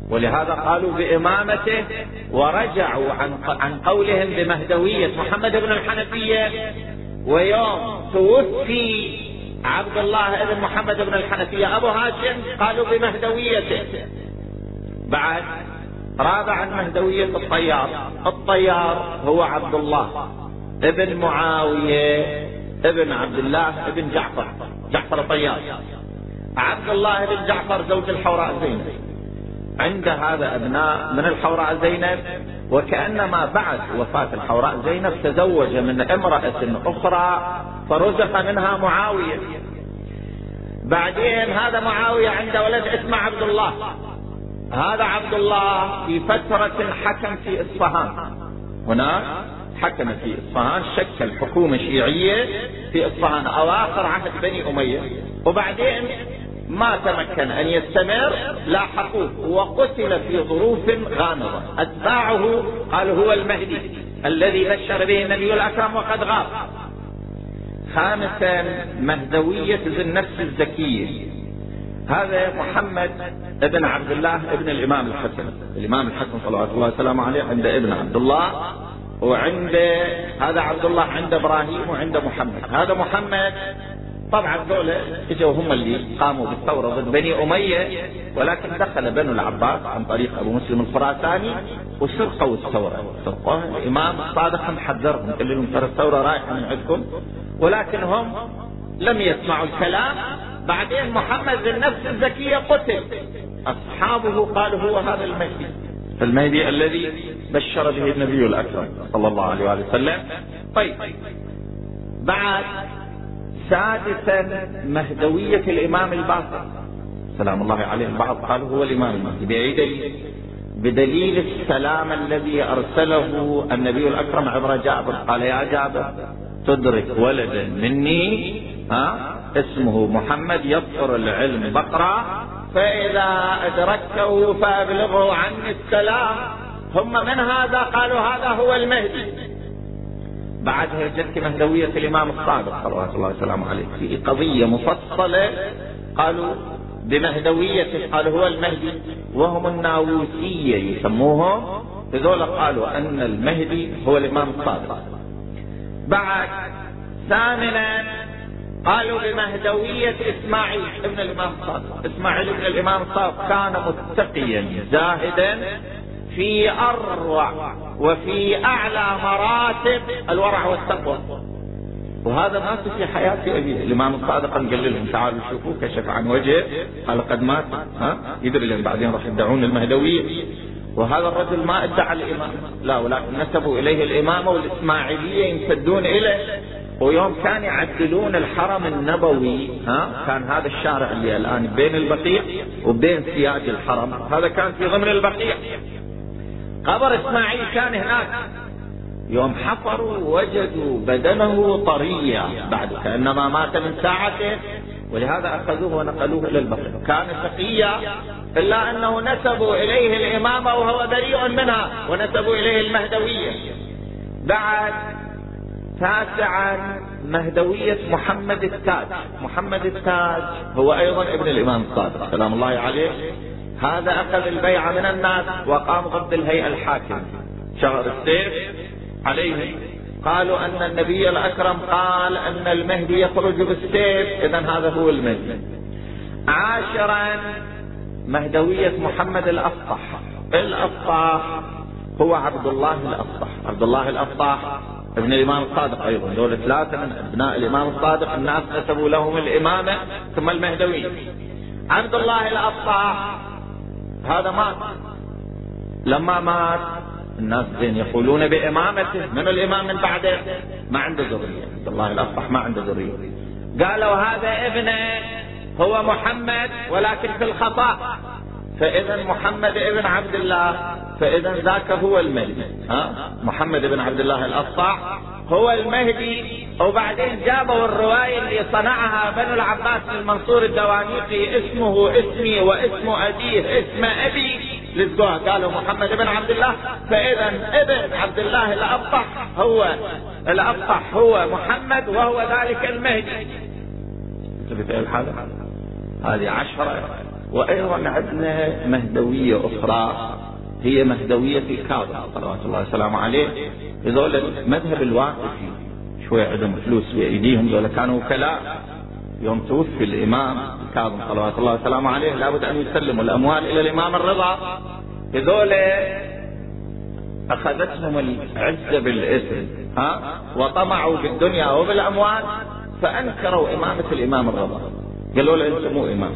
ولهذا قالوا بإمامته ورجعوا عن عن قولهم بمهدوية محمد بن الحنفية ويوم توفي عبد الله بن محمد بن الحنفية أبو هاشم قالوا بمهدويته. بعد رابعا مهدوية الطيار. الطيار هو عبد الله. ابن معاوية ابن عبد الله ابن جعفر جعفر الطيار. عبد الله بن جعفر زوج الحوراء زينب. عند هذا أبناء من الحوراء زينب وكأنما بعد وفاة الحوراء زينب تزوج من امرأة أخرى فرزق منها معاوية. بعدين هذا معاوية عنده ولد اسمه عبد الله. هذا عبد الله في فترة حكم في إصفهان. هناك حكم في اصفهان شكل حكومه شيعيه في اصفهان أواخر عهد بني أمية. وبعدين ما تمكن أن يستمر لاحقوه وقتل في ظروف غامضة. أتباعه قال هو المهدي الذي بشر به النبي الأكرم وقد غاب. خامسا مهدوية ذي النفس الزكية. هذا محمد ابن عبد الله ابن الإمام الحسن. الإمام الحسن صلوات الله وسلامه عليه عند ابن عبد الله. وعند هذا عبد الله عند إبراهيم وعند محمد. هذا محمد طبعا دولة إجوا هم اللي قاموا بالثورة ضد بني أمية ولكن دخل بنو العباس عن طريق أبو مسلم الخراساني وسرقوا الثورة. سرقوها. الإمام الصادق حذرهم قال لهم ترى الثورة رايحة من عندكم. ولكن هم لم يسمعوا الكلام. بعدين محمد بالنفس الزكية قتل. أصحابه قالوا هو هذا المهدي المهدي الذي بشر به النبي الأكرم صلى الله عليه وآله وسلم. طيب. بعد سادسا مهدوية الإمام الباقر سلام الله عليه. البعض قالوا هو الإمام المهدي. دليل بدليل السلام الذي أرسله النبي الأكرم عبر جابر. قال يا جابر تدرك ولدا مني ها اسمه محمد يبصر العلم بقرة. فإذا أدركته فأبلغه عني السلام. هم من هذا؟ قالوا هذا هو المهدي. بعدها جت مهدوية الإمام الصادق صلوات الله وسلامه عليه. في قضية مفصلة قالوا بمهدويته قالوا هو المهدي. وهم الناووسية يسموهم هذول قالوا أن المهدي هو الإمام الصادق. بعد ثامنا قالوا بمهدوية إسماعيل ابن الإمام الصادق إسماعيل ابن الإمام الصادق كان متقيا زاهدا في أروع وفي أعلى مراتب الورع والتقوى. وهذا مات في حياة أبيه الإمام الصادق قال لهم تعالوا شوفوا كشف عن وجهه. قال قد مات. ها؟ يدري لهم بعدين راح يدعون المهدوية. وهذا الرجل ما ادعى الإمامة لا ولكن نسبوا إليه الإمامة والإسماعيلية يمتدون إليه. ويوم كان يعدلون الحرم النبوي ها كان هذا الشارع اللي الآن بين البقيع وبين سياج الحرم. هذا كان في ضمن البقيع. قبر إسماعيل كان هناك. يوم حفروا وجدوا بدنه طريا بعد كأنما مات من ساعته. ولهذا أخذوه ونقلوه إلى البقيع. كان تقيا إلا أنه نسبوا إليه الإمامة وهو بريء منها ونسبوا إليه المهدوية. بعد تاسعا مهدوية محمد التاج. محمد التاج هو أيضا ابن الإمام الصادق. سلام الله عليه. هذا أخذ البيعة من الناس وقام ضد الهيئة الحاكمة شغل السيف عليه. قالوا أن النبي الأكرم قال أن المهدي يخرج بالسيف. إذا هذا هو المهدي. عاشرا مهدوية محمد الأفطح الأفطح هو عبد الله الأفطح عبد الله الأفطح ابن الإمام الصادق أيضا. دول ثلاثة من أبناء الإمام الصادق الناس نسبوا لهم الإمامة ثم المهدوية عبد الله الأفطح هذا مات. لما مات الناس زين يقولون بإمامته. من الإمام من بعده؟ ما عنده ذرية. عبد الله الأفطح ما عنده ذرية. قالوا هذا ابنه هو محمد ولكن في الخطأ. فإذا محمد ابن عبد الله فإذا ذاك هو المهدي. ها؟ محمد بن عبد الله الأصع هو المهدي. وبعدين جابوا الرواية اللي صنعها بنو العباس المنصور الدوانيقي اسمه اسمي واسم أبيه اسم أبي للزوها قالوا محمد بن عبد الله. فإذا ابن عبد الله الأبطح هو الأبطح هو محمد وهو ذلك المهدي. انتبه الحالة هذه عشرة. وأيضا عندنا مهدوية أخرى هي مهدوية الكاظم صلوات الله وسلامه عليه. هذول مذهب الواقفي شوية عندهم فلوس في أيديهم ذولا كانوا وكلاء. يوم توفي الإمام الكاظم صلوات الله وسلامه عليه لابد أن يسلموا الأموال إلى الإمام الرضا. هذول أخذتهم العزة بالإثم ها؟ وطمعوا بالدنيا وبالأموال فأنكروا إمامة الإمام الرضا. قالوا له أنت مو إمام.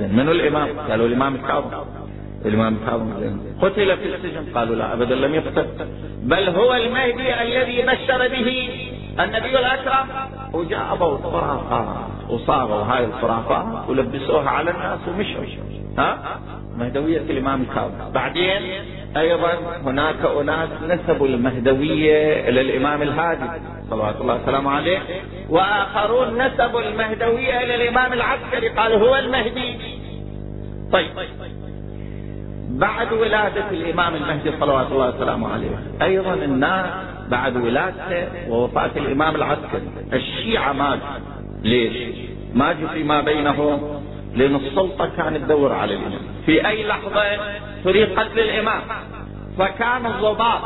من الإمام؟ قالوا الإمام الكاظم. الإمام الكاظم قتل في السجن. قالوا لا أبدا لم يقتل. بل هو المهدي الذي بشر به النبي الأكرم. وجابوا خرافات وصاغوا هاي الخرافات ولبسوها على الناس ومشوا. ها؟ مهدوية الإمام الكاظم. بعدين أيضا هناك أناس نسبوا المهدوية إلى الإمام الهادي صلوات الله وسلامه عليه وآخرون نسبوا المهدوية إلى الإمام العسكري قالوا هو المهدي. طيب بعد ولادة الإمام المهدي صلوات الله وسلامه عليه أيضا الناس بعد ولادته ووفاة الإمام العسكري الشيعة ماجوا ليش؟ ماجوا فيما بينهم. لأن السلطة كانت تدور على الإمام. في أي لحظة تريد قتل الإمام فكان الضباط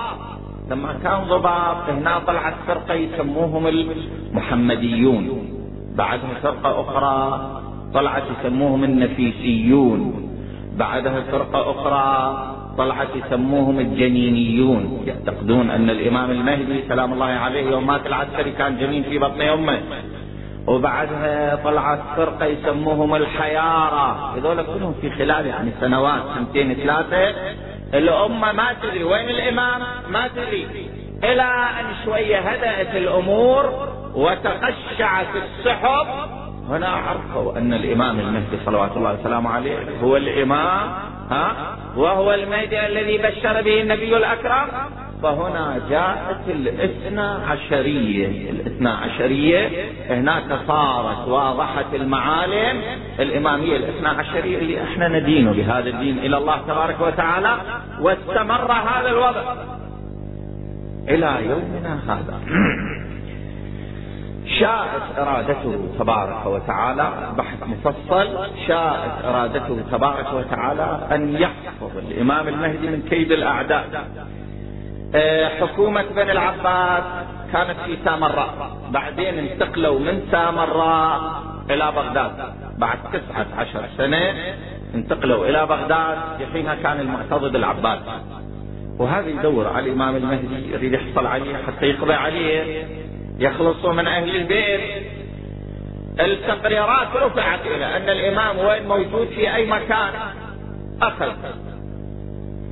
لما كان ضباط هنا طلعت فرقة يسموهم المحمديون. بعدها فرقة أخرى طلعت يسموهم النفيسيون. بعدها فرقة أخرى طلعت يسموهم الجنينيون. يعتقدون أن الإمام المهدي سلام الله عليه يوم مات العسكري كان جنين في بطن أمه. وبعدها طلعت فرقة يسموهم الحيارة. هذول كلهم في خلال يعني سنوات سنتين ثلاثة. الأمة ما تدري وين الإمام ما تدري. إلى أن شوية هدأت الأمور وتقشعت السحب. هنا عرفوا أن الإمام المهدي صلوات الله وسلامه عليه هو الإمام ها؟ وهو المهدي الذي بشر به النبي الأكرم. فهنا جاءت الاثنى عشرية. الاثنى عشرية هناك صارت واضحة المعالم. الإمامية الاثنى عشرية اللي إحنا ندين بهذا الدين إلى الله تبارك وتعالى واستمر هذا الوضع إلى يومنا هذا. شاءت إرادته تبارك وتعالى بحث مفصل شاءت إرادته تبارك وتعالى أن يحفظ الإمام المهدي من كيد الأعداء. آه، حكومة بني العباس كانت في سامراء. بعدين انتقلوا من سامراء إلى بغداد. بعد تسعة عشر سنة انتقلوا إلى بغداد. في حينها كان المعتضد العباس. وهذا يدور على الإمام المهدي يريد يحصل عليه حتى يقضي عليه. يخلصوا من أهل البيت. التقريرات رفعت إلى أن الإمام وين موجود؟ في أي مكان؟ أخذ.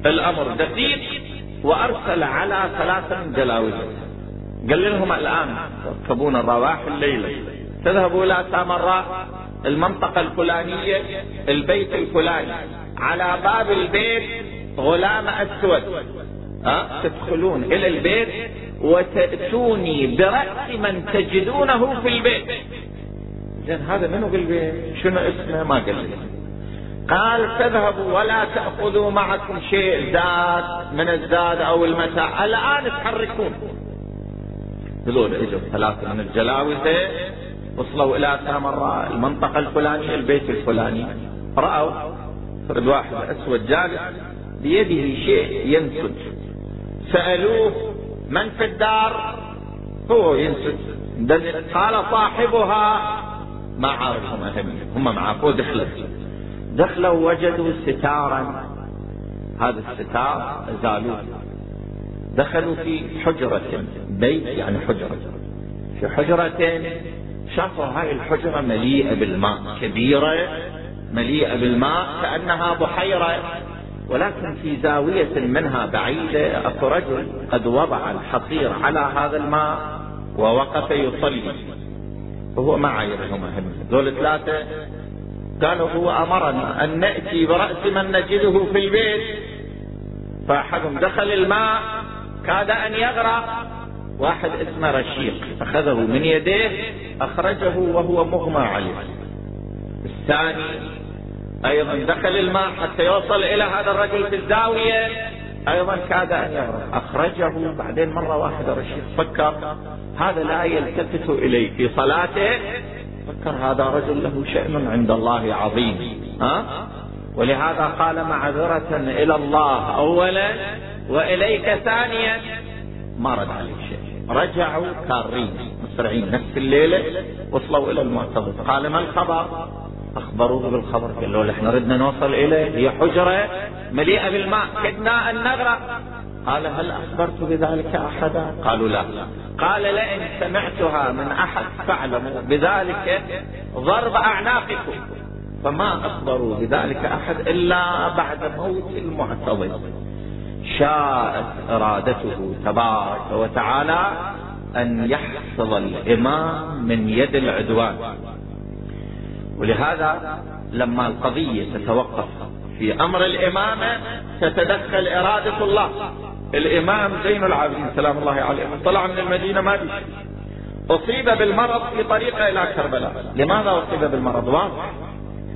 الأمر دقيق. وأرسل على ثلاثة من جلاوزه قال لهم الآن تركبون الرواح الليلة تذهبوا إلى سامراء المنطقة الفلانية البيت الفلاني. على باب البيت غلام أسود. أه؟ تدخلون إلى البيت وتأتوني برأس من تجدونه في البيت. زين هذا منو بالبيت شنو اسمه؟ ما قال لي. قال تذهبوا ولا تأخذوا معكم شيء زاد من الزاد أو المتاع. الآن تحركون. هذول اجوا ثلاثة من الجلاوزة وصلوا إلى سامراء المنطقة الفلانية البيت الفلاني. رأوا فرد واحد أسود جالس بيده شيء ينسج. سألوه من في الدار؟ هو ينسج. قال صاحبها. ما عارفهم أهم هم معاه دخلوا. دخلوا وجدوا ستارا. هذا الستار زالوه دخلوا في حجرة بيت يعني حجرة. في حجرة شافوا هاي الحجرة مليئة بالماء كبيرة مليئة بالماء كأنها بحيرة. ولكن في زاوية منها بعيدة أكو رجل قد وضع الحصير على هذا الماء ووقف يصلي. وهو ما عايرهم أهم دول ثلاثة قالوا هو أمرنا أن نأتي برأس من نجده في البيت. فأحدهم دخل الماء كاد أن يغرق. واحد اسمه رشيق أخذه من يديه أخرجه وهو مغمى عليه. الثاني أيضا دخل الماء حتى يوصل إلى هذا الرجل في الزاوية. أيضا كاد أن يغرق. أخرجه. بعدين مرة واحدة رشيد فكر هذا لا يلتفت إليه في صلاته. فكر هذا رجل له شأن عند الله عظيم ها؟ ولهذا قال معذرة إلى الله اولا وإليك ثانيا. ما رد عليه شيء. رجعوا كارين مسرعين نفس الليلة وصلوا إلى المعتضد قال ما الخبر؟ أخبروه بالخبر قال له إحنا ردنا نوصل إليه هي حجرة مليئة بالماء كدنا أن نغرق. قال هل أخبرت بذلك أحدا؟ قالوا لا. قال لئن سمعتها من أحد فاعلموا بذلك ضرب أعناقكم. فما أخبروا بذلك أحد إلا بعد موت المعتضد. شاءت إرادته تبارك وتعالى أن يحفظ الإمام من يد العدوان. ولهذا لما القضية تتوقف في أمر الإمامة تتدخل إرادة الله. الإمام زين العابدين سلام الله عليه طلع من المدينة ما أصيب بالمرض في طريقه إلى كربلاء. لماذا أصيب بالمرض؟ واضح.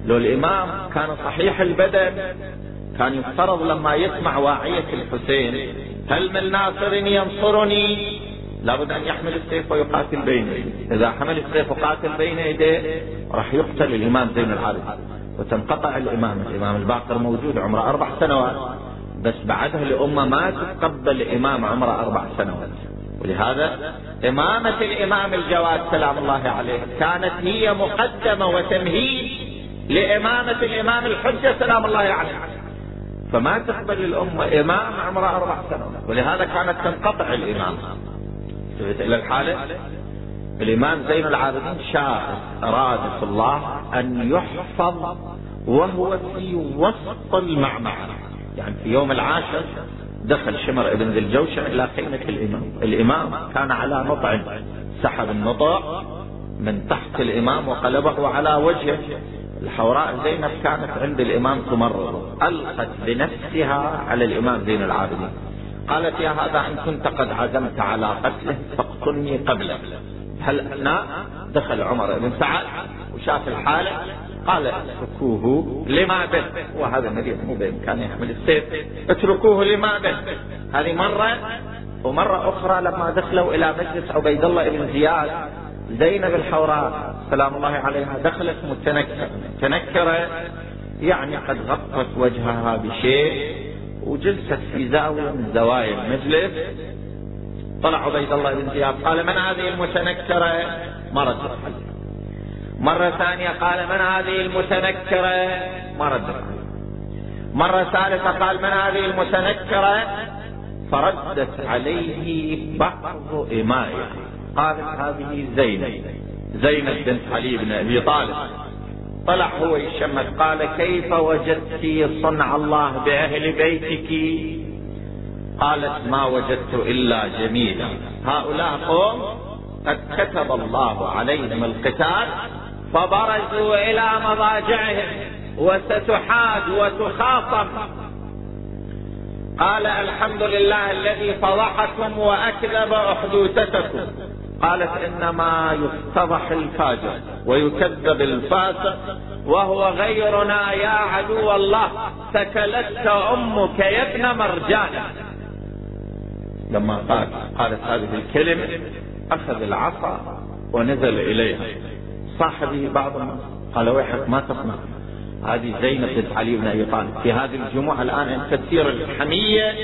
لو الإمام كان صحيح البدن كان يفترض لما يسمع واعية الحسين هل من ناصر ينصرني؟ لابد أن يحمل السيف ويقاتل بين يديه إذا حمل السيف وقاتل بين يديه راح يقتل الإمام زين العابدين. وتنقطع الامامة الإمام الباقر موجود عمره أربع سنوات. بس بعدها الامة ما تتقبل إمام عمره أربع سنوات. ولهذا إمامة الإمام الجواد سلام الله عليه كانت هي مقدمة وتمهيد لإمامة الإمام الحجة سلام الله عليه. فما تقبل الأمة إمام عمره أربع سنوات. ولهذا كانت تنقطع الامامة التفت إلى الحالة؟ الإمام زين العابدين شاء ارادة الله أن يحفظ وهو في وسط المعمعة. يعني في يوم العاشر دخل شمر ابن ذي الجوشن إلى خيمة الإمام. الإمام كان على نطع سحب النطع من تحت الإمام وقلبه على وجهه. الحوراء زينب كانت عند الإمام تمرض. ألقت بنفسها على الإمام زين العابدين. قالت يا هذا إن كنت قد عزمت على قتله فاقتلني قبله هل اثناء دخل عمر بن سعد وشاف الحالة. قال اتركوه لما به وهذا النبي مو بإمكانه يحمل السيف. اتركوه لما به هذه مرة ومرة أخرى لما دخلوا إلى مجلس عبيد الله بن زياد زينب الحوراء سلام الله عليها دخلت متنكرة. متنكرة يعني قد غطت وجهها بشيء وجلست في زاوية من زوايا المجلس. طلع عبيد الله بن زياد قال من هذه المتنكرة؟ ما رد مرة ثانية قال من هذه المتنكرة؟ ما رد مرة ثالثة قال من هذه المتنكرة؟ فردت عليه بعض إمائها قالت هذه زينب. زينب بنت علي بن أبي طالب. طلع هو يشمت. قال كيف وجدت صنع الله بأهل بيتك؟ قالت ما وجدت إلا جميلا. هؤلاء قوم قد كتب الله عليهم القتال فبرزوا إلى مضاجعهم وستحاد وتخاصم قال الحمد لله الذي فضحكم وأكذب أحدوثتكم. قالت إنما يفتضح الفاجر ويكذب الفاسق وهو غيرنا يا عدو الله. سكلتك أمك يا ابن مرجان. لما قال قالت هذه الكلمة أخذ العصا ونزل إليها. صاحبه بعض قال ويحك ما تصنع. هذه زينب بنت علي بن أبي طالب. في هذه الجمعة الآن انت تصير الحمية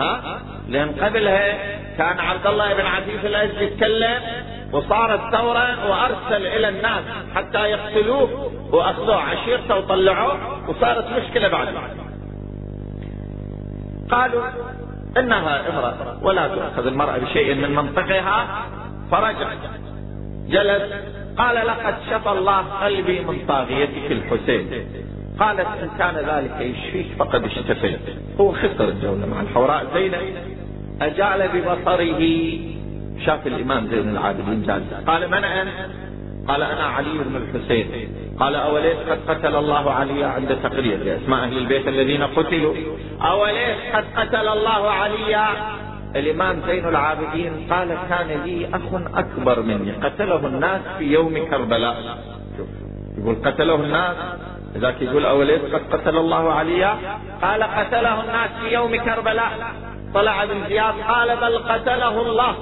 ها؟ لأن قبلها كان عبد الله بن عزيز الأزدي يتكلم وصارت ثورة وأرسل إلى الناس حتى يقتلوه واخذوا عشيرته وطلعوه وصارت مشكلة بعد. قالوا إنها امرأة ولا تؤخذ المرأة بشيء من منطقها. فرجع جلس قال لقد شفى الله قلبي من طاغيتك الحسين. قالت إن كان ذلك يشفيك فقد اشتفيت. هو خسر الجولة مع الحوراء. زينب اجعل ببصره. شاف الإمام زين العابدين جالس قال من أنت؟ قال أنا علي بن الحسين. قال أوليس قد قتل الله علي عند تقرير أسماء أهل البيت الذين قتلوا. أوليس قد قتل الله علي الإمام زين العابدين قال كان لي أخ أكبر مني. قتله الناس في يوم كربلاء. يقول قتله الناس ذاك يقول اوليس قد قتل الله عليا قال قتله الناس في يوم كربلاء. طلع ابن زياد قال بل قتله الله.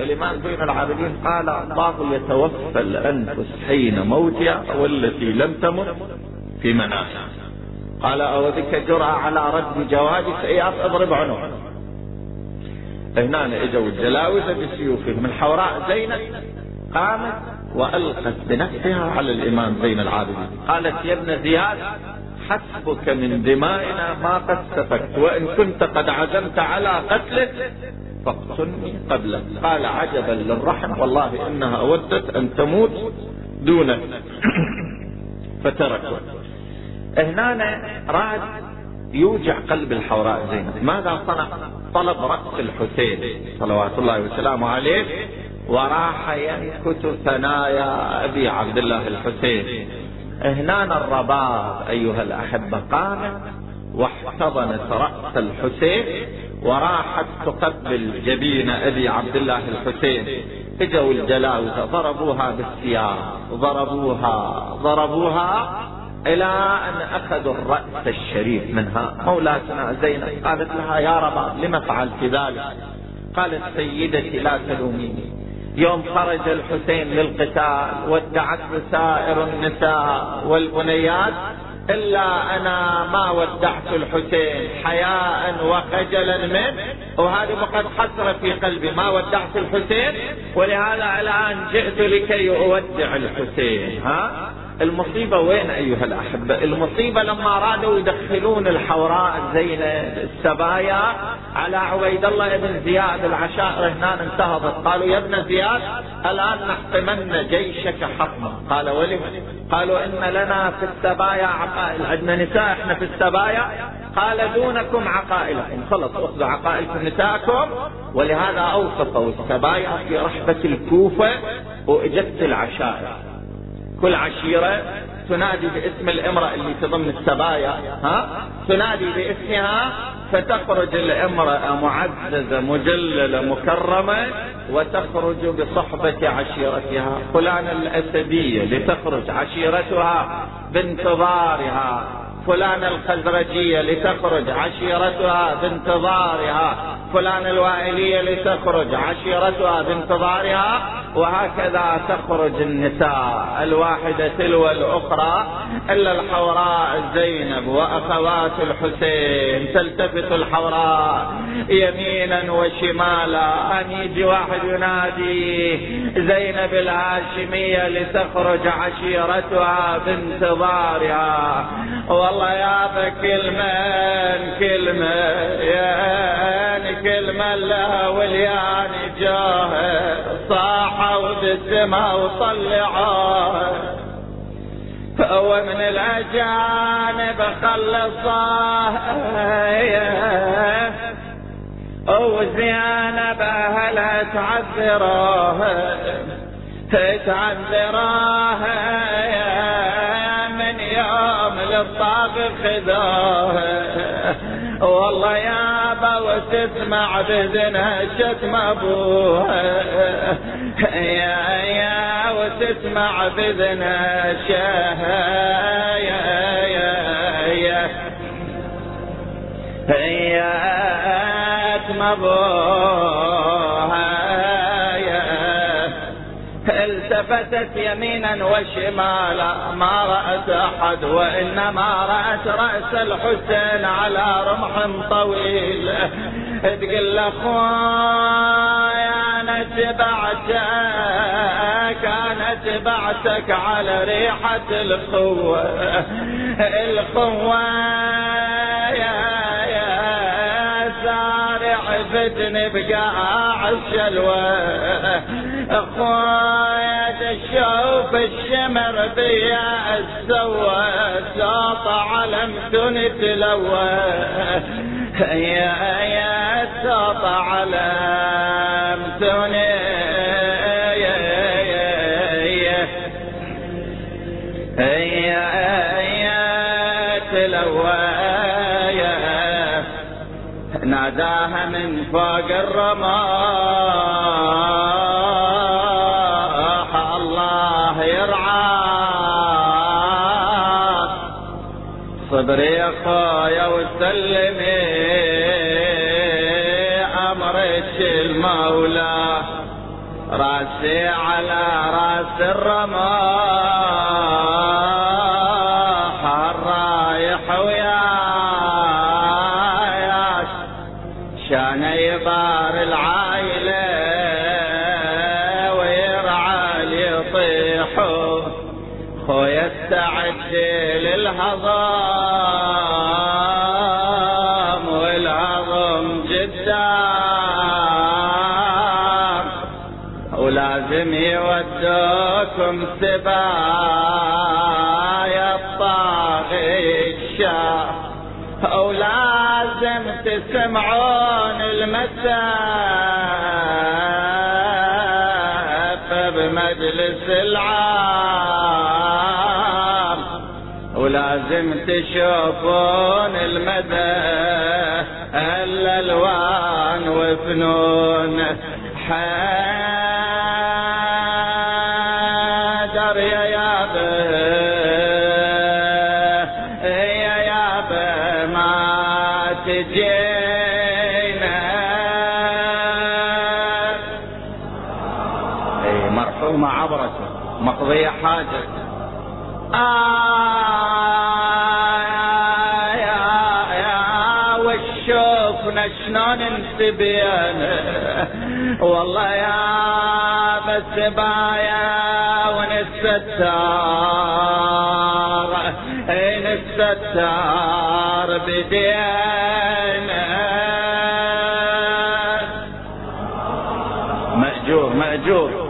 الإمام زين العابدين قال الله يتوفى الأنفس حين موتها والتي لم تمت في منامها. قال اودك جرأة على رد جوابك اي اضرب عنق هنا إجوا الجلاوزه بسيوفهم الحوراء زينب قامت وألقت بنفسها على الإمام زين العابدين. قالت يا ابن زياد حسبك من دمائنا ما قد سفكت وإن كنت قد عزمت على قتله فاقتلني قبله قال عجبا للرحم والله إنها ودت أن تموت دونك فتركوا هنا راد يوجع قلب الحوراء زينب. ماذا صنع؟ طلب رأس الحسين صلوات الله وسلامه عليه وراح ينكت ثنايا أبي عبد الله الحسين. هنا الرباب أيها الأحبة قامت واحتضنت رأس الحسين وراحت تقبل جبين أبي عبد الله الحسين. اجوا الجلاوزه ضربوها بالسياف ضربوها ضربوها إلى أن أخذوا الرأس الشريف منها. مولاتنا زينب قالت لها يا ربا لم فعلت ذلك؟ قالت سيدتي لا تلوميني. يوم خرج الحسين للقتال ودعته سائر النساء والبنيات إلا أنا ما ودعت الحسين حياء وخجلا منه. وهذه فقد حسرة في قلبي ما ودعت الحسين ولهذا الآن جئت لكي أودع الحسين. ها؟ المصيبة وين أيها الأحبة؟ المصيبة لما أرادوا يدخلون الحوراء زينب السبايا على عبيد الله بن زياد العشائر هنا انتهضت. قالوا يا ابن زياد الآن نحطمن جيشك حطما. قال ولم؟ قالوا إن لنا في السبايا عقائل. عندنا نساء إحنا في السبايا. قال دونكم عقائلكم. خلص اخذوا عقائلكم نساءكم. ولهذا اوصفوا السبايا في رحبة الكوفة وإجت العشائر كل عشيرة تنادي باسم الامرأة اللي تضمن السبايا ها؟ تنادي باسمها فتخرج الامرأة معززة مجللة مكرمة وتخرج بصحبة عشيرتها. فلان الأسدية لتخرج عشيرتها بانتظارها. فلان الخزرجية لتخرج عشيرتها بانتظارها. فلان الوائلية لتخرج عشيرتها بانتظارها. وهكذا تخرج النساء الواحدة تلو الأخرى. إلا الحوراء زينب وأخوات الحسين تلتفت الحوراء. يمينا وشمالا أن يجي واحد ينادي زينب الهاشمية لتخرج عشيرتها بانتظارها. والله يا كلمة كلمة يا كلمة لها وليان جاه صاحوا بالسما وطلعوه فهو من الأجانب خلصاه وزينب أهلها تعذروه تعذروه من يوم للطاغ خذوه والله يابا وتسمع بذنها شتم ابوها يا يا وتسمع بذنها شها يا يا يا. يا ابوها التفتت يمينا وشمالا ما رأت أحد وإنما رأت رأس الحسين على رمح طويل. تقول له أنا تبعتك أنا تبعتك على ريحة القوة. القوة يا فتني بقاع الشلوى اخويا تشوف الشمر بيا السوى ساط علم تلوى يا يا ساط علم تني يا يا تلوى ناداها من فوق الرماح صبري يا خويا وسلمي امرك المولى راسي على راس الرماح يودوكم سبايا الطاغي الشام أو لازم تسمعون المسافة بمجلس العام. ولازم تشوفون المدى الألوان وفنون مقضية حاجة. آه يا يا وشوفنا شلون نسبين والله يا بس بايا ونستار نستار بدينا. مأجور مأجور.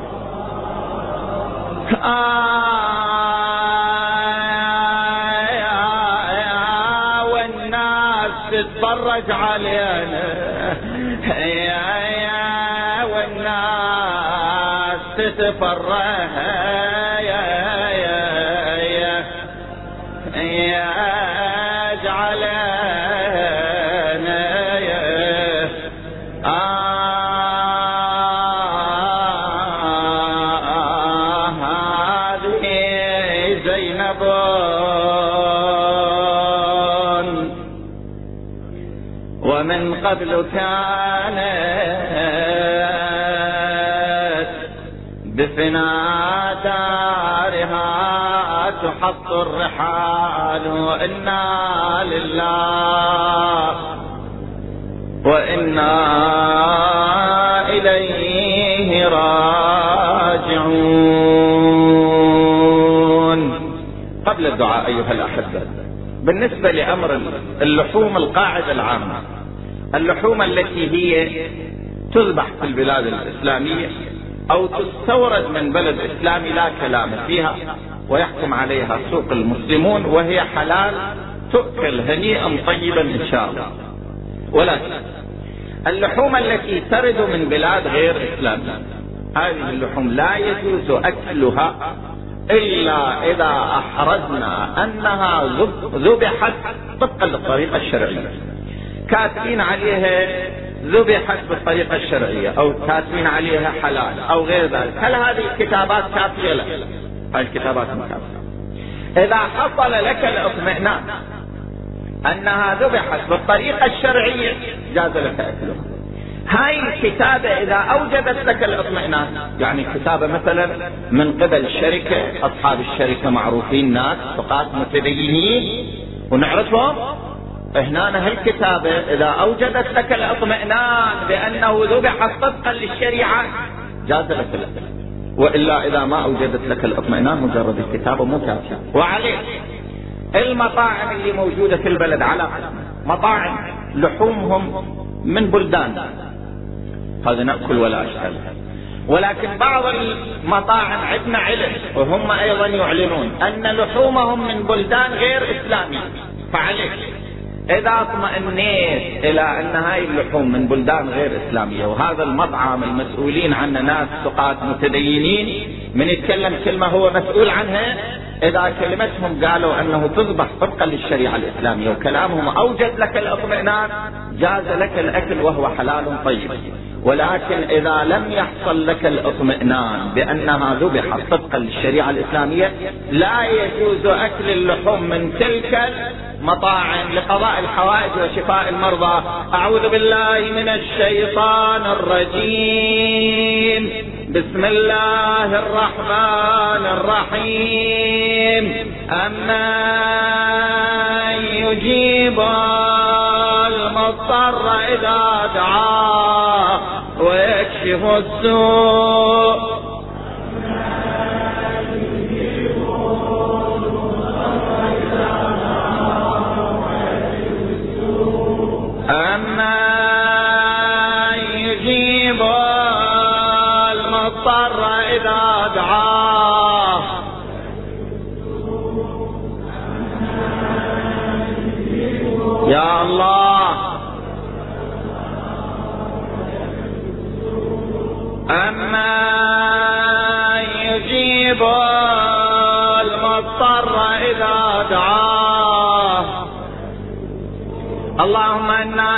والناس تتفرج علينا. يا والناس تتفرج. قبل كانت بفنا دارها تحط الرحال وإنا لله وإنا إليه راجعون. قبل الدعاء أيها الأحبة بالنسبة لأمر اللحوم القاعدة العامة اللحوم التي هي تذبح في البلاد الإسلامية أو تستورد من بلد إسلامي لا كلام فيها ويحكم عليها سوق المسلمون وهي حلال تؤكل هنيئا طيبا إن شاء الله. ولكن اللحوم التي ترد من بلاد غير إسلامية هذه اللحوم لا يجوز أكلها إلا إذا أحرزنا أنها ذبحت طبقا للطريقة الشرعية. كاتبين عليها ذبحت بالطريقة الشرعية أو كاتبين عليها حلال أو غير ذلك. هل هذه الكتابات كافية لا؟ هذه الكتابات مكافية إذا حصل لك الإطمئنان أنها ذبحت بالطريقة الشرعية جاز لك أكلها. هاي الكتابة إذا أوجدت لك الإطمئنان يعني كتابة مثلا من قبل شركة أصحاب الشركة معروفين ناس فقط متدينين ونعرفهم؟ هنا هالكتابة إذا أوجدت لك الاطمئنان بأنه ذبح طبقا للشريعة؟ جاز لك وإلا إذا ما أوجدت لك الاطمئنان مجرد الكتابة مو كافية وعليه المطاعم اللي موجودة في البلد على مطاعم لحومهم من بلدان. هذا نأكل ولا أشكال ولكن بعض المطاعم عندنا علم وهم أيضا يعلنون أن لحومهم من بلدان غير إسلامية فعليك. إذا اطمئنيت إلى أن هاي اللحوم من بلدان غير إسلامية وهذا المطعم المسؤولين عنه ناس ثقات متدينين من يتكلم كلمة هو مسؤول عنها إذا كلمتهم قالوا أنه تذبح طبقا للشريعة الإسلامية وكلامهم أوجد لك الإطمئنان جاز لك الأكل وهو حلال طيب. ولكن إذا لم يحصل لك الإطمئنان بأنها ذبحت طبقا للشريعة الإسلامية لا يجوز أكل اللحوم من تلك المطاعم لقضاء الحوائج وشفاء المرضى. أعوذ بالله من الشيطان الرجيم. بسم الله الرحمن الرحيم. أما يجيب المضطر إذا دعاه ويكشف السوء. أما يجيب المضطر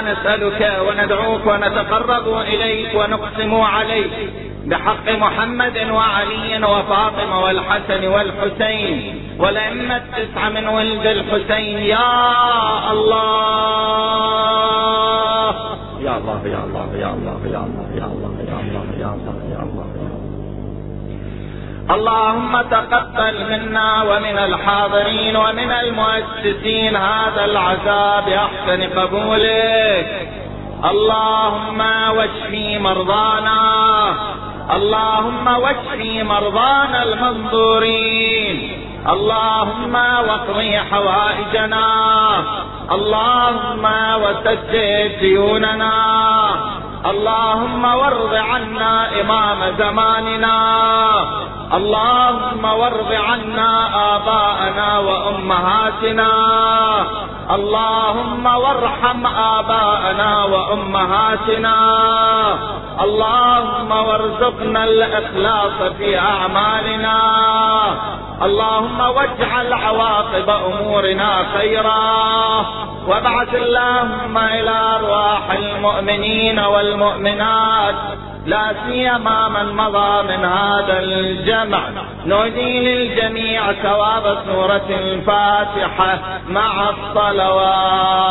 أنا نسألك وندعوك ونتقرب إليك ونقسم عليك بحق محمد وعلي وفاطمة والحسن والحسين والأئمة التسعة من ولد الحسين. يا الله! يا الله يا الله يا الله. اللهم تقبل منا ومن الحاضرين ومن المؤسسين هذا العزاء بأحسن قبولك. اللهم واشفي مرضانا. اللهم واشفي مرضانا المنظورين. اللهم واقضي حوائجنا. اللهم وسدد ديوننا. اللهم وارض عنا إمام زماننا. اللهم وارض عنا آباءنا وأمهاتنا. اللهم وارحم آباءنا وأمهاتنا. اللهم وارزقنا الإخلاص في أعمالنا. اللهم واجعل عواقب أمورنا خيرا. وابعث اللهم إلى أرواح المؤمنين والمؤمنات. لا سيما من مضى من هذا الجمع. نهدي للجميع ثواب سورة الفاتحة مع الصلوات.